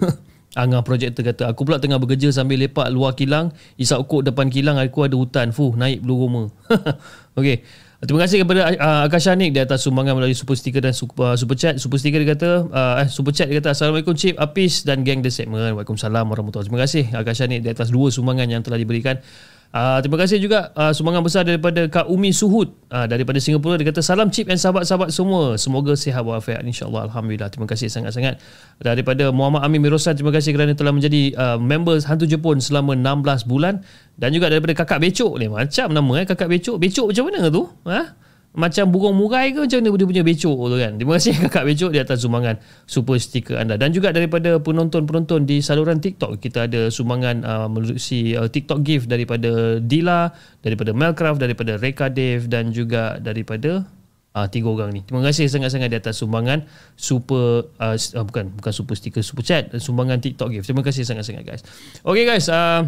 Angah projektor kata Aku pula tengah bekerja sambil lepak luar kilang. Isap ukuk depan kilang Aku ada hutan. Fuh naik bulu roma. Okey. Terima kasih kepada uh, Akasha Nik Di atas sumbangan melalui super sticker dan super, uh, super chat. Super sticker dia kata uh, eh, Super chat dia kata Assalamualaikum Cip Apis dan geng The Segment. Waalaikumsalam warahmatullahi Terima kasih Akasha Nik Di atas dua sumbangan yang telah diberikan Uh, terima kasih juga uh, sumbangan besar daripada Kak Umi Suhud uh, daripada Singapura. Dia kata salam cip dan sahabat-sahabat semua. Semoga sihat walafiat insya-Allah. Alhamdulillah. Terima kasih sangat-sangat. Daripada Muhammad Amin Mirosan terima kasih kerana telah menjadi uh, member Hantu Jepun selama 16 bulan dan juga daripada Kakak Becok ni. Macam nama eh Kakak Becok. Becok macam mana tu? Ha? Macam burung murai ke macam dia punya becok tu kan? Terima kasih kakak becok di atas sumbangan super stiker anda. Dan juga daripada penonton-penonton di saluran TikTok kita ada sumbangan uh, melalui uh, TikTok gift daripada Dila daripada Melcraft daripada Reka Dave dan juga daripada uh, tiga orang ni. Terima kasih sangat-sangat di atas sumbangan super uh, uh, bukan bukan super stiker super chat sumbangan TikTok gift. Terima kasih sangat-sangat guys. Okay guys uh,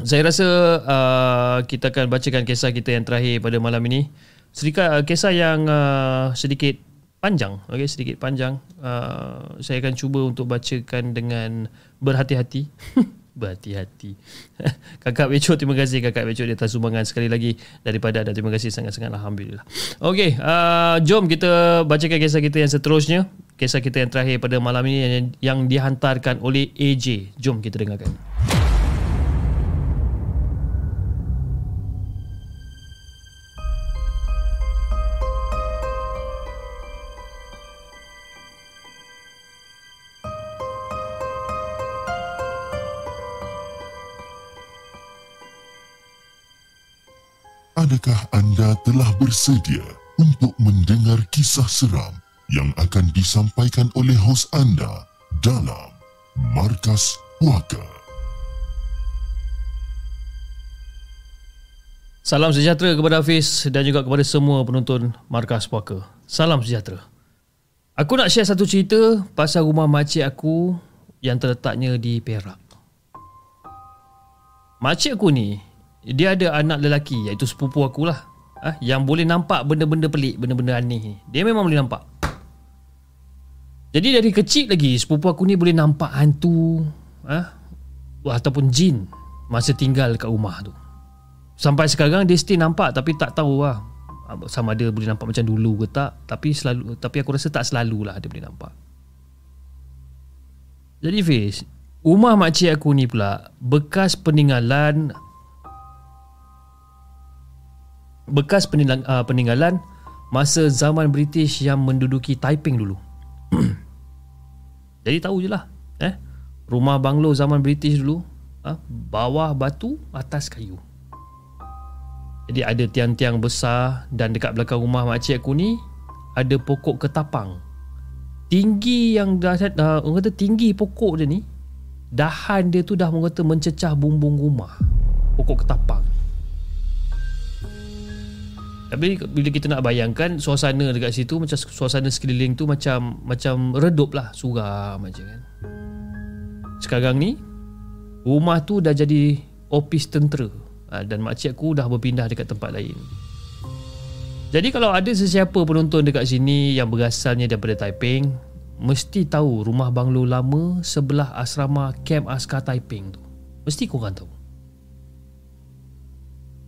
saya rasa uh, kita akan bacakan kisah kita yang terakhir pada malam ini sedikit uh, kisah yang uh, sedikit panjang. Okey sedikit panjang. Uh, saya akan cuba untuk bacakan dengan berhati-hati. Berhati-hati. Kakak Beco terima kasih. Kakak Beco di atas sumbangan sekali lagi daripada dan terima kasih sangat-sangat. Alhamdulillah. Okey uh, jom kita bacakan kisah kita yang seterusnya. Kisah kita yang terakhir pada malam ini yang, yang dihantarkan oleh AJ jom kita dengarkan Adakah anda telah bersedia untuk mendengar kisah seram yang akan disampaikan oleh hos anda dalam Markas Puaka? Salam sejahtera kepada Hafiz dan juga kepada semua penonton Markas Puaka. Salam sejahtera. Aku nak share satu cerita pasal rumah makcik aku yang terletaknya di Perak. Makcik aku ni dia ada anak lelaki iaitu sepupu aku lah ha? yang boleh nampak benda-benda pelik, benda-benda aneh ni. Dia memang boleh nampak. Jadi dari kecil lagi sepupu aku ni boleh nampak hantu ha? ataupun jin masa tinggal kat rumah tu. Sampai sekarang dia still nampak tapi tak tahu lah sama ada boleh nampak macam dulu ke tak tapi selalu tapi aku rasa tak selalulah dia boleh nampak. Jadi Fiz, rumah makcik aku ni pula bekas peninggalan bekas peninggalan, uh, peninggalan masa zaman British yang menduduki Taiping dulu. Jadi tahu je lah. Eh? Rumah banglo zaman British dulu. Uh, bawah batu, atas kayu. Jadi ada tiang-tiang besar dan dekat belakang rumah makcik aku ni ada pokok ketapang. Tinggi yang dah uh, orang kata tinggi pokok dia ni dahan dia tu dah orang kata mencecah bumbung rumah. Pokok ketapang. Tapi bila kita nak bayangkan suasana dekat situ macam suasana sekeliling tu macam macam redup lah suram macam kan. Sekarang ni rumah tu dah jadi ofis tentera ha, dan makcik aku dah berpindah dekat tempat lain. Jadi kalau ada sesiapa penonton dekat sini yang berasalnya daripada Taiping, mesti tahu rumah banglo lama sebelah asrama Camp Askar Taiping tu. Mesti korang tahu.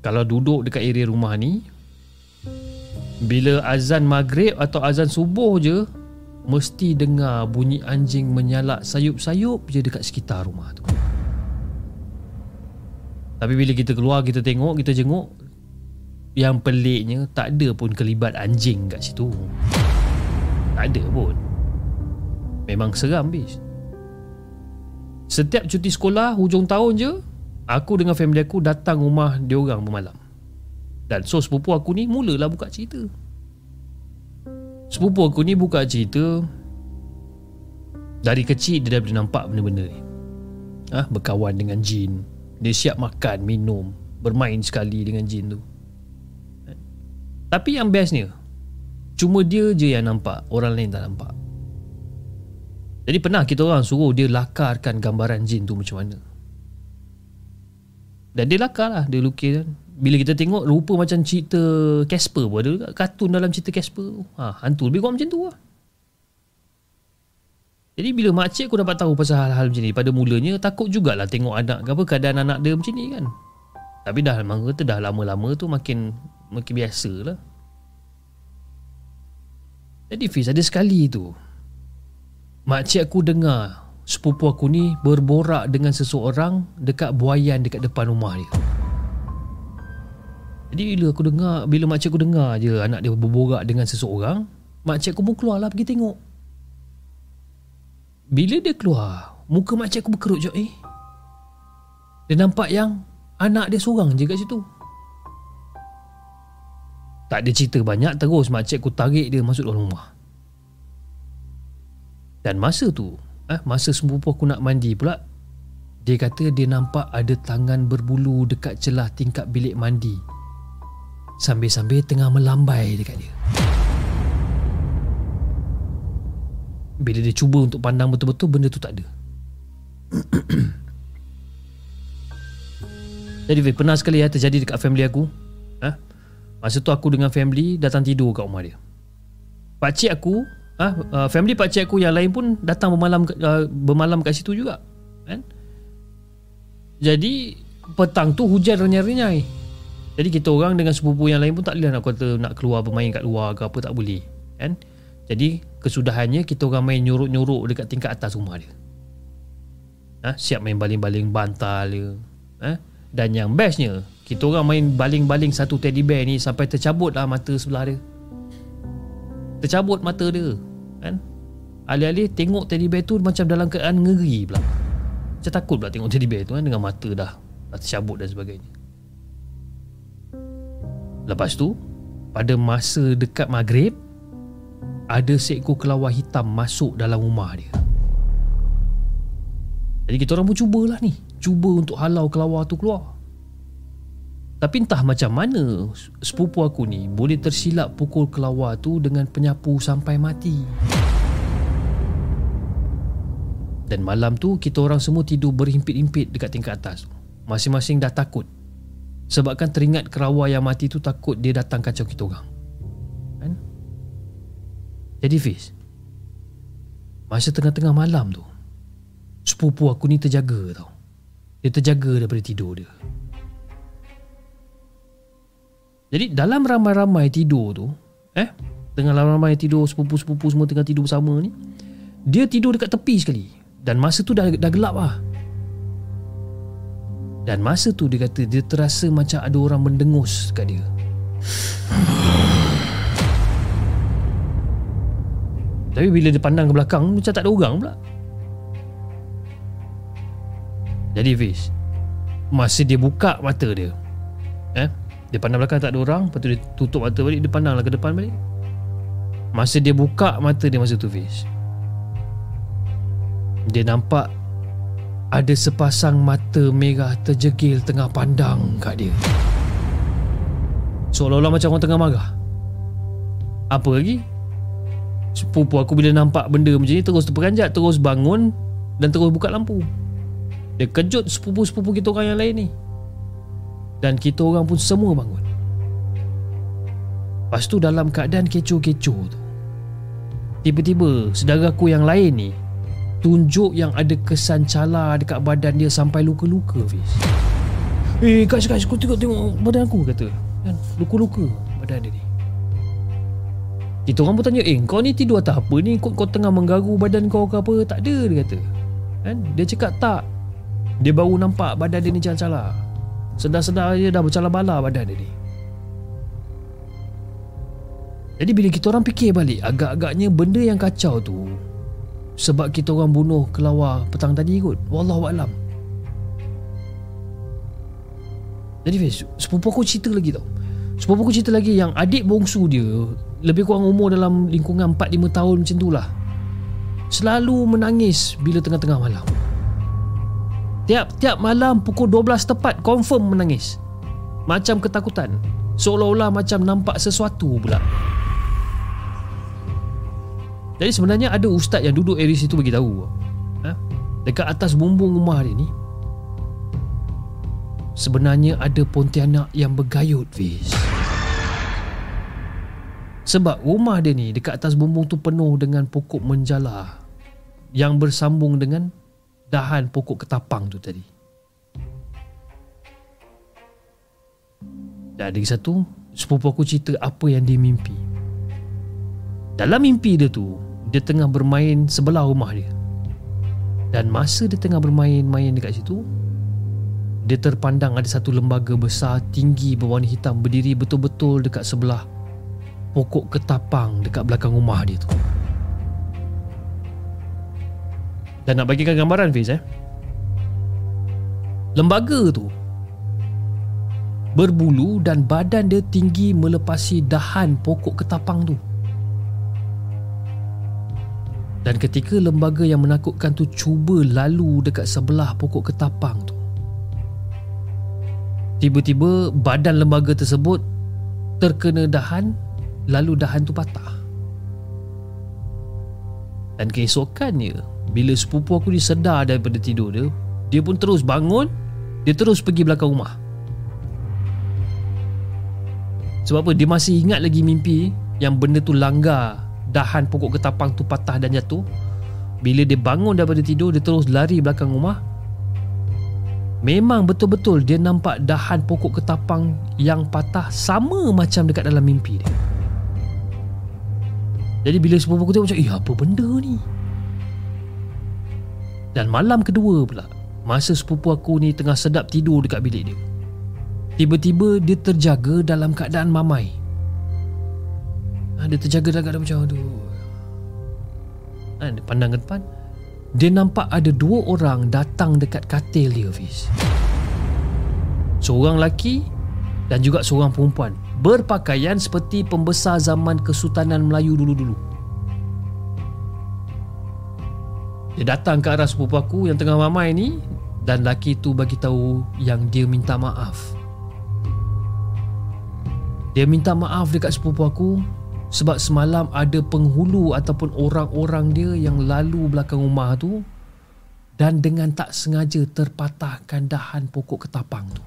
Kalau duduk dekat area rumah ni, bila azan maghrib atau azan subuh je Mesti dengar bunyi anjing menyalak sayup-sayup je dekat sekitar rumah tu. Tapi bila kita keluar kita tengok kita jenguk Yang peliknya tak ada pun kelibat anjing kat situ. Tak ada pun. Memang seram bis. Setiap cuti sekolah hujung tahun je Aku dengan family aku datang rumah diorang bermalam dan so sepupu aku ni mulalah buka cerita. Sepupu aku ni buka cerita Dari kecil dia dah boleh nampak benda-benda ni. Ha? Berkawan dengan jin. Dia siap makan, minum Bermain sekali dengan jin tu. Tapi yang bestnya Cuma dia je yang nampak. Orang lain tak nampak. Jadi pernah kita orang suruh dia lakarkan gambaran jin tu macam mana? Dan dia lakar lah Dia lukis kan bila kita tengok rupa macam cerita Casper pun ada kartun dalam cerita Casper ha, hantu lebih kurang macam tu lah. Jadi bila makcik aku dapat tahu pasal hal-hal macam ni pada mulanya takut jugalah tengok anak apa keadaan anak dia macam ni kan. Tapi dah memang kata dah lama-lama tu makin makin biasa lah jadi Fiz ada sekali tu. Makcik aku dengar sepupu aku ni berborak dengan seseorang dekat buayan dekat depan rumah dia jadi bila aku dengar Bila makcik aku dengar je Anak dia berborak dengan seseorang Makcik aku pun keluar lah pergi tengok. Bila dia keluar Muka makcik aku berkerut je Eh. Dia nampak yang Anak dia seorang je kat situ. Tak ada cerita banyak Terus makcik aku tarik dia masuk dalam rumah. Dan masa tu eh, Masa sepupu aku nak mandi pula Dia kata dia nampak ada tangan berbulu Dekat celah tingkap bilik mandi Sambil-sambil tengah melambai dekat dia Bila dia cuba untuk pandang betul-betul Benda tu tak ada Jadi pernah sekali ya terjadi dekat family aku ha? Masa tu aku dengan family Datang tidur kat rumah dia Pakcik aku ha? Uh, family pakcik aku yang lain pun Datang bermalam uh, bermalam kat situ juga kan? Jadi Petang tu hujan renyai-renyai jadi kita orang dengan sepupu yang lain pun tak boleh nak kata nak keluar bermain kat luar ke apa tak boleh. Kan? Jadi kesudahannya kita orang main nyuruk-nyuruk dekat tingkat atas rumah dia. Ha? Siap main baling-baling bantal dia. Ha? Dan yang bestnya, kita orang main baling-baling satu teddy bear ni sampai tercabut lah mata sebelah dia. Tercabut mata dia. Kan? Alih-alih tengok teddy bear tu macam dalam keadaan ngeri pula. Macam takut pula tengok teddy bear tu kan dengan mata dah, dah tercabut dan sebagainya. Lepas tu Pada masa dekat maghrib Ada seekor kelawar hitam masuk dalam rumah dia. Jadi kita orang pun cubalah ni. Cuba untuk halau kelawar tu keluar. Tapi entah macam mana Sepupu aku ni Boleh tersilap pukul kelawar tu Dengan penyapu sampai mati. Dan malam tu Kita orang semua tidur berhimpit-himpit Dekat tingkat atas. Masing-masing dah takut Sebabkan teringat kerawa yang mati tu takut dia datang kacau kita orang. Kan? Jadi Fiz, masa tengah-tengah malam tu, sepupu aku ni terjaga tau. Dia terjaga daripada tidur dia. Jadi dalam ramai-ramai tidur tu, eh, tengah ramai-ramai tidur sepupu-sepupu semua tengah tidur bersama ni, dia tidur dekat tepi sekali. Dan masa tu dah, dah gelap lah. Dan masa tu dia kata dia terasa macam ada orang mendengus kat dia. Tapi bila dia pandang ke belakang macam tak ada orang pula. Jadi Fiz Masa dia buka mata dia eh, Dia pandang belakang tak ada orang Lepas tu dia tutup mata balik Dia pandanglah ke depan balik Masa dia buka mata dia masa tu Fiz Dia nampak ada sepasang mata merah terjegil tengah pandang kat dia. Seolah-olah macam orang tengah marah. Apa lagi? Sepupu aku bila nampak benda macam ni Terus terperanjat Terus bangun Dan terus buka lampu. Dia kejut sepupu-sepupu kita orang yang lain ni. Dan kita orang pun semua bangun. Lepas tu dalam keadaan kecoh-kecoh tu Tiba-tiba saudara aku yang lain ni Tunjuk yang ada kesan cala dekat badan dia sampai luka-luka Fiz. Eh guys guys kau tengok-tengok badan aku kata. Kan? Luka-luka badan dia ni. Kita orang pun tanya Eh kau ni tidur atas apa ni? Kau, kau tengah menggaru badan kau ke apa? Tak ada dia kata. Kan? Dia cakap tak. Dia baru nampak badan dia ni cala-cala Sedar-sedar dia dah bercala-bala badan dia ni. Jadi bila kita orang fikir balik Agak-agaknya benda yang kacau tu Sebab kita orang bunuh kelawar petang tadi kot Wallahualam Jadi Fiz Sepupu aku cerita lagi tau. Sepupu aku cerita lagi Yang adik bongsu dia Lebih kurang umur dalam Lingkungan 4-5 tahun macam tu lah. Selalu menangis Bila tengah-tengah malam. Tiap-tiap malam Pukul 12 tepat Confirm menangis. Macam ketakutan. Seolah-olah macam nampak sesuatu pula Jadi sebenarnya ada ustaz yang duduk area situ bagi tahu ha? Dekat atas bumbung rumah dia ni Sebenarnya ada Pontianak yang bergayut Fiz. Sebab rumah dia ni Dekat atas bumbung tu penuh dengan pokok menjala Yang bersambung dengan Dahan pokok ketapang tu tadi. Dan ada lagi satu Sepupu aku cerita apa yang dia mimpi Dalam mimpi dia tu Dia tengah bermain sebelah rumah dia Dan masa dia tengah bermain-main dekat situ dia terpandang ada satu lembaga besar tinggi berwarna hitam berdiri betul-betul dekat sebelah pokok ketapang dekat belakang rumah dia tu. Dan nak bagikan gambaran Fiz eh. Lembaga tu berbulu dan badan dia tinggi melepasi dahan pokok ketapang tu. Dan ketika lembaga yang menakutkan tu cuba lalu dekat sebelah pokok ketapang tu Tiba-tiba badan lembaga tersebut terkena dahan lalu dahan tu patah. Dan keesokannya bila sepupu aku ni sedar daripada tidur dia, dia pun terus bangun, dia terus pergi belakang rumah. Sebab apa? Dia masih ingat lagi mimpi yang benda tu langgar dahan pokok ketapang tu patah dan jatuh. Bila dia bangun daripada tidur, dia terus lari belakang rumah Memang betul-betul dia nampak dahan pokok ketapang yang patah sama macam dekat dalam mimpi dia. Jadi bila sepupu aku tengok macam, eh apa benda ni? Dan malam kedua pula, masa sepupu aku ni tengah sedap tidur dekat bilik dia. Tiba-tiba dia terjaga dalam keadaan mamai. Ha, dia terjaga dalam keadaan macam, aduh. Ha, dia pandang ke depan, dia nampak ada dua orang datang dekat katil dia Fiz. Seorang lelaki dan juga seorang perempuan berpakaian seperti pembesar zaman Kesultanan Melayu dulu-dulu. Dia datang ke arah sepupu aku yang tengah mamai ni dan lelaki tu bagi tahu yang dia minta maaf. Dia minta maaf dekat sepupu aku sebab semalam ada penghulu ataupun orang-orang dia yang lalu belakang rumah tu dan dengan tak sengaja terpatahkan dahan pokok ketapang tu.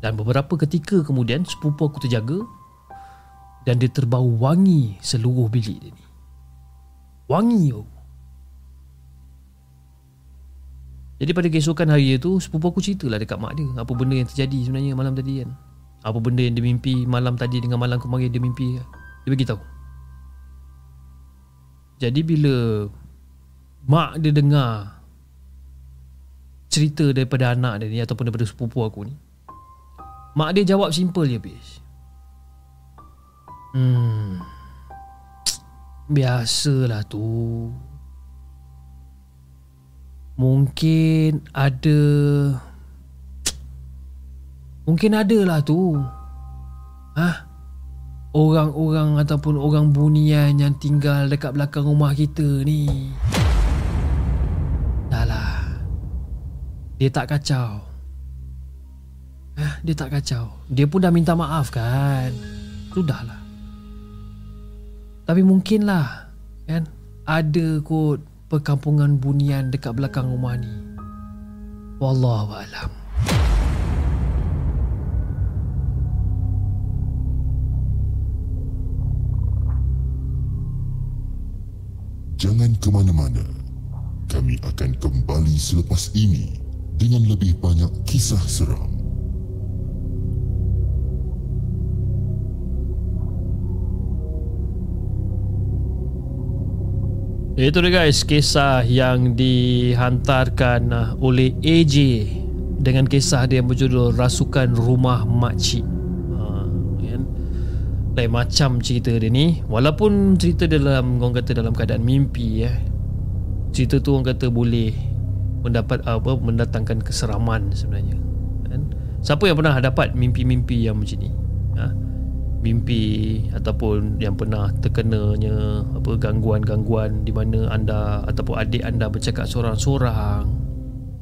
Dan beberapa ketika kemudian sepupu aku terjaga dan dia terbau wangi seluruh bilik dia ni. Wangi tu. Jadi pada keesokan hari itu sepupu aku ceritalah dekat mak dia apa benda yang terjadi sebenarnya malam tadi kan. Apa benda yang dia mimpi malam tadi dengan malam kemarin dia mimpi Dia beritahu. Jadi bila Mak dia dengar Cerita daripada anak dia ni Ataupun daripada sepupu aku ni Mak dia jawab simple je bis Hmm. Biasalah tu. Mungkin ada Mungkin ada lah tu Hah? Orang-orang ataupun orang bunian yang tinggal dekat belakang rumah kita ni Dah lah Dia tak kacau eh, dia tak kacau. Dia pun dah minta maaf kan. Sudahlah. Tapi mungkinlah kan ada kot perkampungan bunian dekat belakang rumah ni. Wallahu Jangan ke mana-mana. Kami akan kembali selepas ini dengan lebih banyak kisah seram. Itu dia guys Kisah yang dihantarkan uh, oleh AJ Dengan kisah dia berjudul Rasukan Rumah Makcik? Lain macam cerita dia ni Walaupun cerita dalam Orang kata dalam keadaan mimpi eh, Cerita tu orang kata boleh Mendapat apa Mendatangkan keseraman sebenarnya kan? Siapa yang pernah dapat mimpi-mimpi yang macam ni ha? mimpi ataupun yang pernah terkenanya apa gangguan-gangguan di mana anda ataupun adik anda bercakap seorang-seorang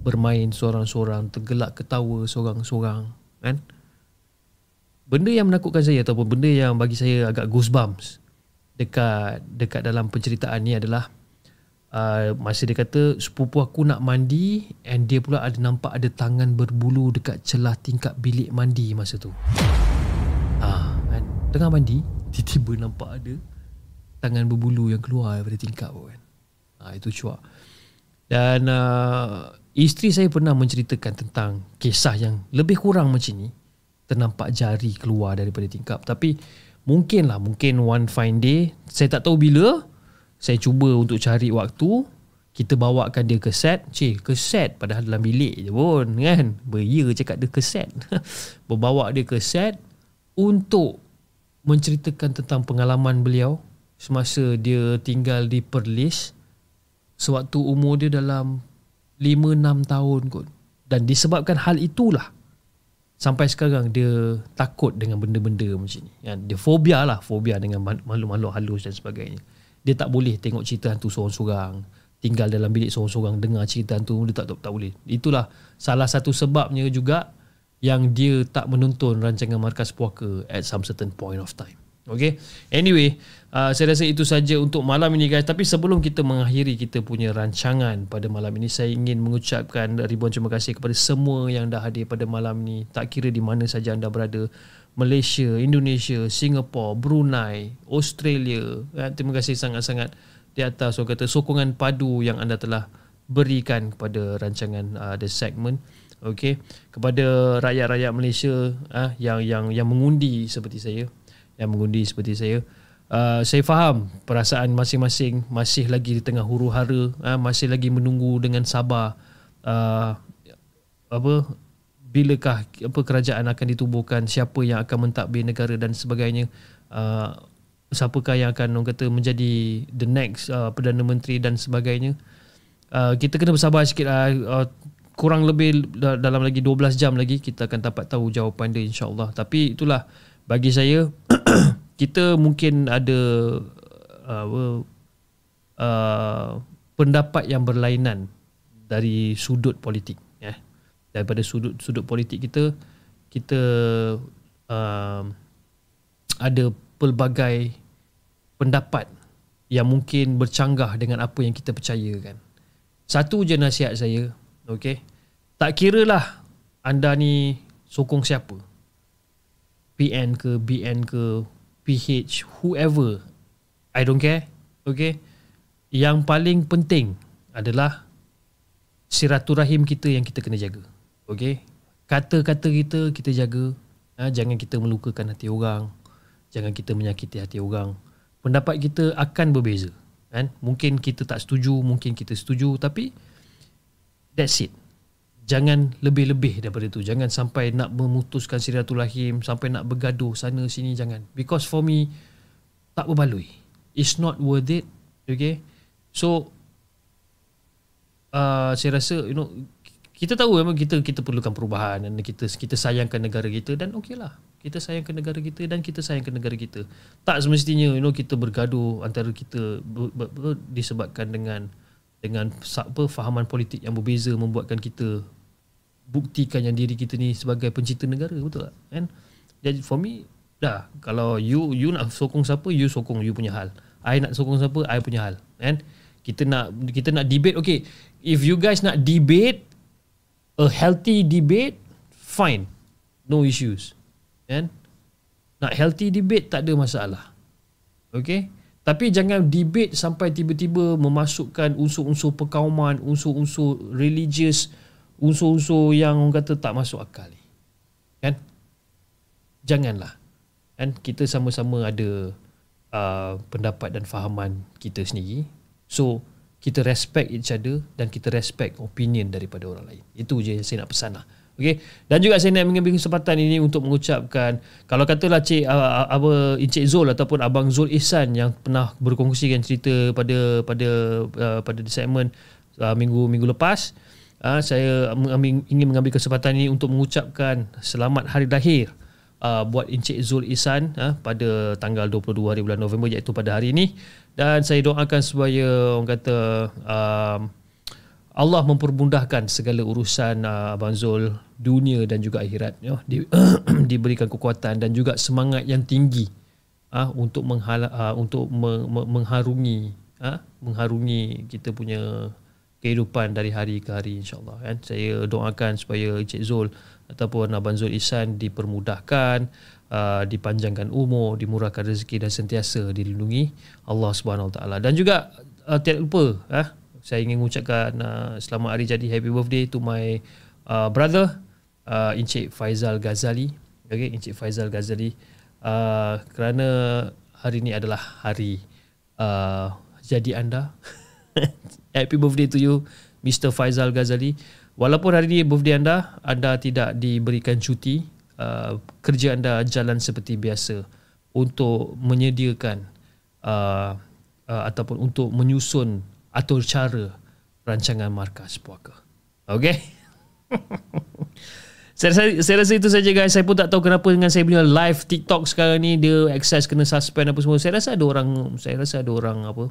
bermain seorang-seorang tergelak ketawa seorang-seorang kan benda yang menakutkan saya ataupun benda yang bagi saya agak goosebumps dekat dekat dalam penceritaan ni adalah uh, masa dia kata sepupu aku nak mandi and dia pula ada nampak ada tangan berbulu dekat celah tingkap bilik mandi masa tu. Tengah mandi Tiba-tiba nampak ada Tangan berbulu yang keluar daripada tingkap kan? Ha, Itu cuak. Dan uh, Isteri saya pernah menceritakan tentang Kisah yang lebih kurang macam ni Ternampak jari keluar daripada tingkap. Tapi Mungkin lah Mungkin one fine day Saya tak tahu bila Saya cuba untuk cari waktu kita bawakan dia ke set. Cik ke set? Padahal dalam bilik je pun kan? Beria cakap dia ke set. Berbawa dia ke set Untuk menceritakan tentang pengalaman beliau semasa dia tinggal di Perlis sewaktu umur dia dalam 5-6 tahun kot. Dan disebabkan hal itulah sampai sekarang dia takut dengan benda-benda macam ni. Ya, dia fobia lah, fobia dengan makhluk-makhluk halus dan sebagainya. Dia tak boleh tengok cerita hantu seorang-seorang, tinggal dalam bilik seorang-seorang dengar cerita hantu, dia tak, tak, tak boleh. Itulah salah satu sebabnya juga yang dia tak menonton rancangan Markas Puaka at some certain point of time. Okay. Anyway, uh, saya rasa itu saja untuk malam ini guys. Tapi sebelum kita mengakhiri kita punya rancangan pada malam ini, saya ingin mengucapkan ribuan terima kasih kepada semua yang dah hadir pada malam ini. Tak kira di mana saja anda berada. Malaysia, Indonesia, Singapore, Brunei, Australia. Ya, terima kasih sangat-sangat di atas so kata sokongan padu yang anda telah berikan kepada rancangan uh, the segment okey kepada rakyat-rakyat Malaysia ah yang yang yang mengundi seperti saya yang mengundi seperti saya uh, saya faham perasaan masing-masing. Masih lagi di tengah huru-hara ah masih lagi menunggu dengan sabar. Uh, apa bilakah apa kerajaan akan ditubuhkan siapa yang akan mentadbir negara dan sebagainya. Uh, siapakah yang akan orang kata menjadi the next uh, perdana menteri dan sebagainya. Uh, kita kena bersabar sikit uh, uh, kurang lebih dalam lagi 12 jam lagi kita akan dapat tahu jawapan dia insyaallah tapi itulah bagi saya kita mungkin ada uh, uh, pendapat yang berlainan dari sudut politik ya daripada sudut sudut politik kita kita uh, ada pelbagai pendapat yang mungkin bercanggah dengan apa yang kita percayakan satu je nasihat saya Okay. Tak kira lah anda ni sokong siapa. PN ke, BN ke, PH, whoever. I don't care. Okay. Yang paling penting adalah siraturahim kita yang kita kena jaga. Okay. Kata-kata kita, kita jaga. Ha, jangan kita melukakan hati orang. Jangan kita menyakiti hati orang. Pendapat kita akan berbeza. Kan? Mungkin kita tak setuju, mungkin kita setuju. Tapi That's it. Jangan lebih-lebih daripada itu. Jangan sampai nak memutuskan silaturahim, sampai nak bergaduh sana sini jangan. Because for me tak berbaloi. It's not worth it. Okay? So uh, saya rasa you know kita tahu memang kita kita perlukan perubahan dan kita kita sayangkan negara kita dan okeylah kita sayangkan negara kita dan kita sayangkan negara kita tak semestinya you know kita bergaduh antara kita ber, ber, ber, disebabkan dengan dengan apa fahaman politik yang berbeza membuatkan kita buktikan yang diri kita ni sebagai pencinta negara betul tak? Kan? Jadi for me dah kalau you you nak sokong siapa you sokong you punya hal. I nak sokong siapa I punya hal. Kan? Kita nak kita nak debate okay if you guys nak debate a healthy debate fine. No issues. Kan? Nak healthy debate tak ada masalah. Okay? Tapi jangan debate sampai tiba-tiba memasukkan unsur-unsur perkauman unsur-unsur religious unsur-unsur yang orang kata tak masuk akal ni. Kan? Janganlah. Kan kita sama-sama ada uh, pendapat dan fahaman kita sendiri. So, kita respect each other dan kita respect opinion daripada orang lain. Itu je yang saya nak pesan lah. Okay. Dan juga saya nak mengambil kesempatan ini untuk mengucapkan kalau katalah Cik uh, apa Encik Zul ataupun Abang Zul Ihsan yang pernah berkongsikan cerita pada pada uh, pada segmen uh, minggu minggu lepas uh, saya ingin mengambil kesempatan ini untuk mengucapkan selamat hari lahir uh, buat Encik Zul Isan uh, pada tanggal 22 hari bulan November iaitu pada hari ini. Dan saya doakan supaya orang kata uh, Allah mempermudahkan segala urusan uh, Abang Zul dunia dan juga akhirat ya. Di, diberikan kekuatan dan juga semangat yang tinggi uh, untuk menghala, uh, untuk me, me, mengharungi uh, mengharungi kita punya kehidupan dari hari ke hari insyaAllah kan. Saya doakan supaya Encik Zul ataupun Abang Zul Isan dipermudahkan, uh, dipanjangkan umur, dimurahkan rezeki dan sentiasa dilindungi Allah Subhanahu Wa Taala. Dan juga uh, tidak lupa uh, saya ingin mengucapkan uh, selamat hari jadi happy birthday to my uh, brother uh, Encik Faizal Ghazali. Okay, Encik Faizal Ghazali uh, kerana hari ini adalah hari uh, jadi anda Happy birthday to you Mr. Faizal Ghazali. Walaupun hari ini birthday anda Anda tidak diberikan cuti uh, Kerja anda jalan seperti biasa Untuk menyediakan uh, uh, Ataupun untuk menyusun Atur cara Rancangan Markas Puaka. Okay saya rasa, saya rasa itu saja guys. Saya pun tak tahu kenapa Dengan saya punya live TikTok sekarang ni Dia access kena suspend apa semua. Saya rasa ada orang Saya rasa ada orang apa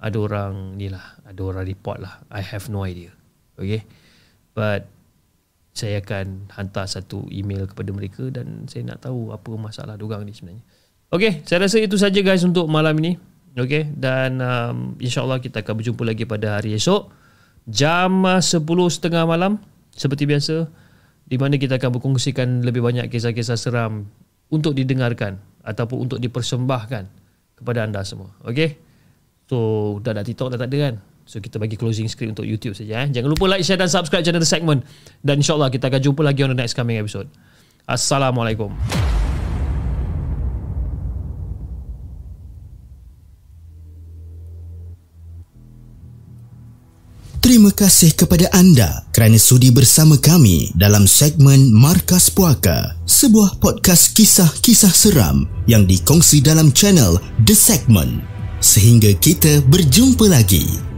ada orang ni lah ada orang report lah. I have no idea. Okay? But saya akan hantar satu email kepada mereka dan saya nak tahu apa masalah dorang ni sebenarnya. Okay saya rasa itu saja guys untuk malam ini. Okay? Dan um, insyaAllah kita akan berjumpa lagi pada hari esok jam 10.30 malam. Seperti biasa di mana kita akan berkongsikan lebih banyak kisah-kisah seram untuk didengarkan ataupun untuk dipersembahkan kepada anda semua. Okay? So dah ada TikTok dah tak ada kan So kita bagi closing script untuk YouTube saja eh. Jangan lupa like, share dan subscribe channel The Segment Dan insyaAllah kita akan jumpa lagi on the next coming episode Assalamualaikum Terima kasih kepada anda kerana sudi bersama kami dalam segmen Markas Puaka, sebuah podcast kisah-kisah seram yang dikongsi dalam channel The Segment. Sehingga kita berjumpa lagi.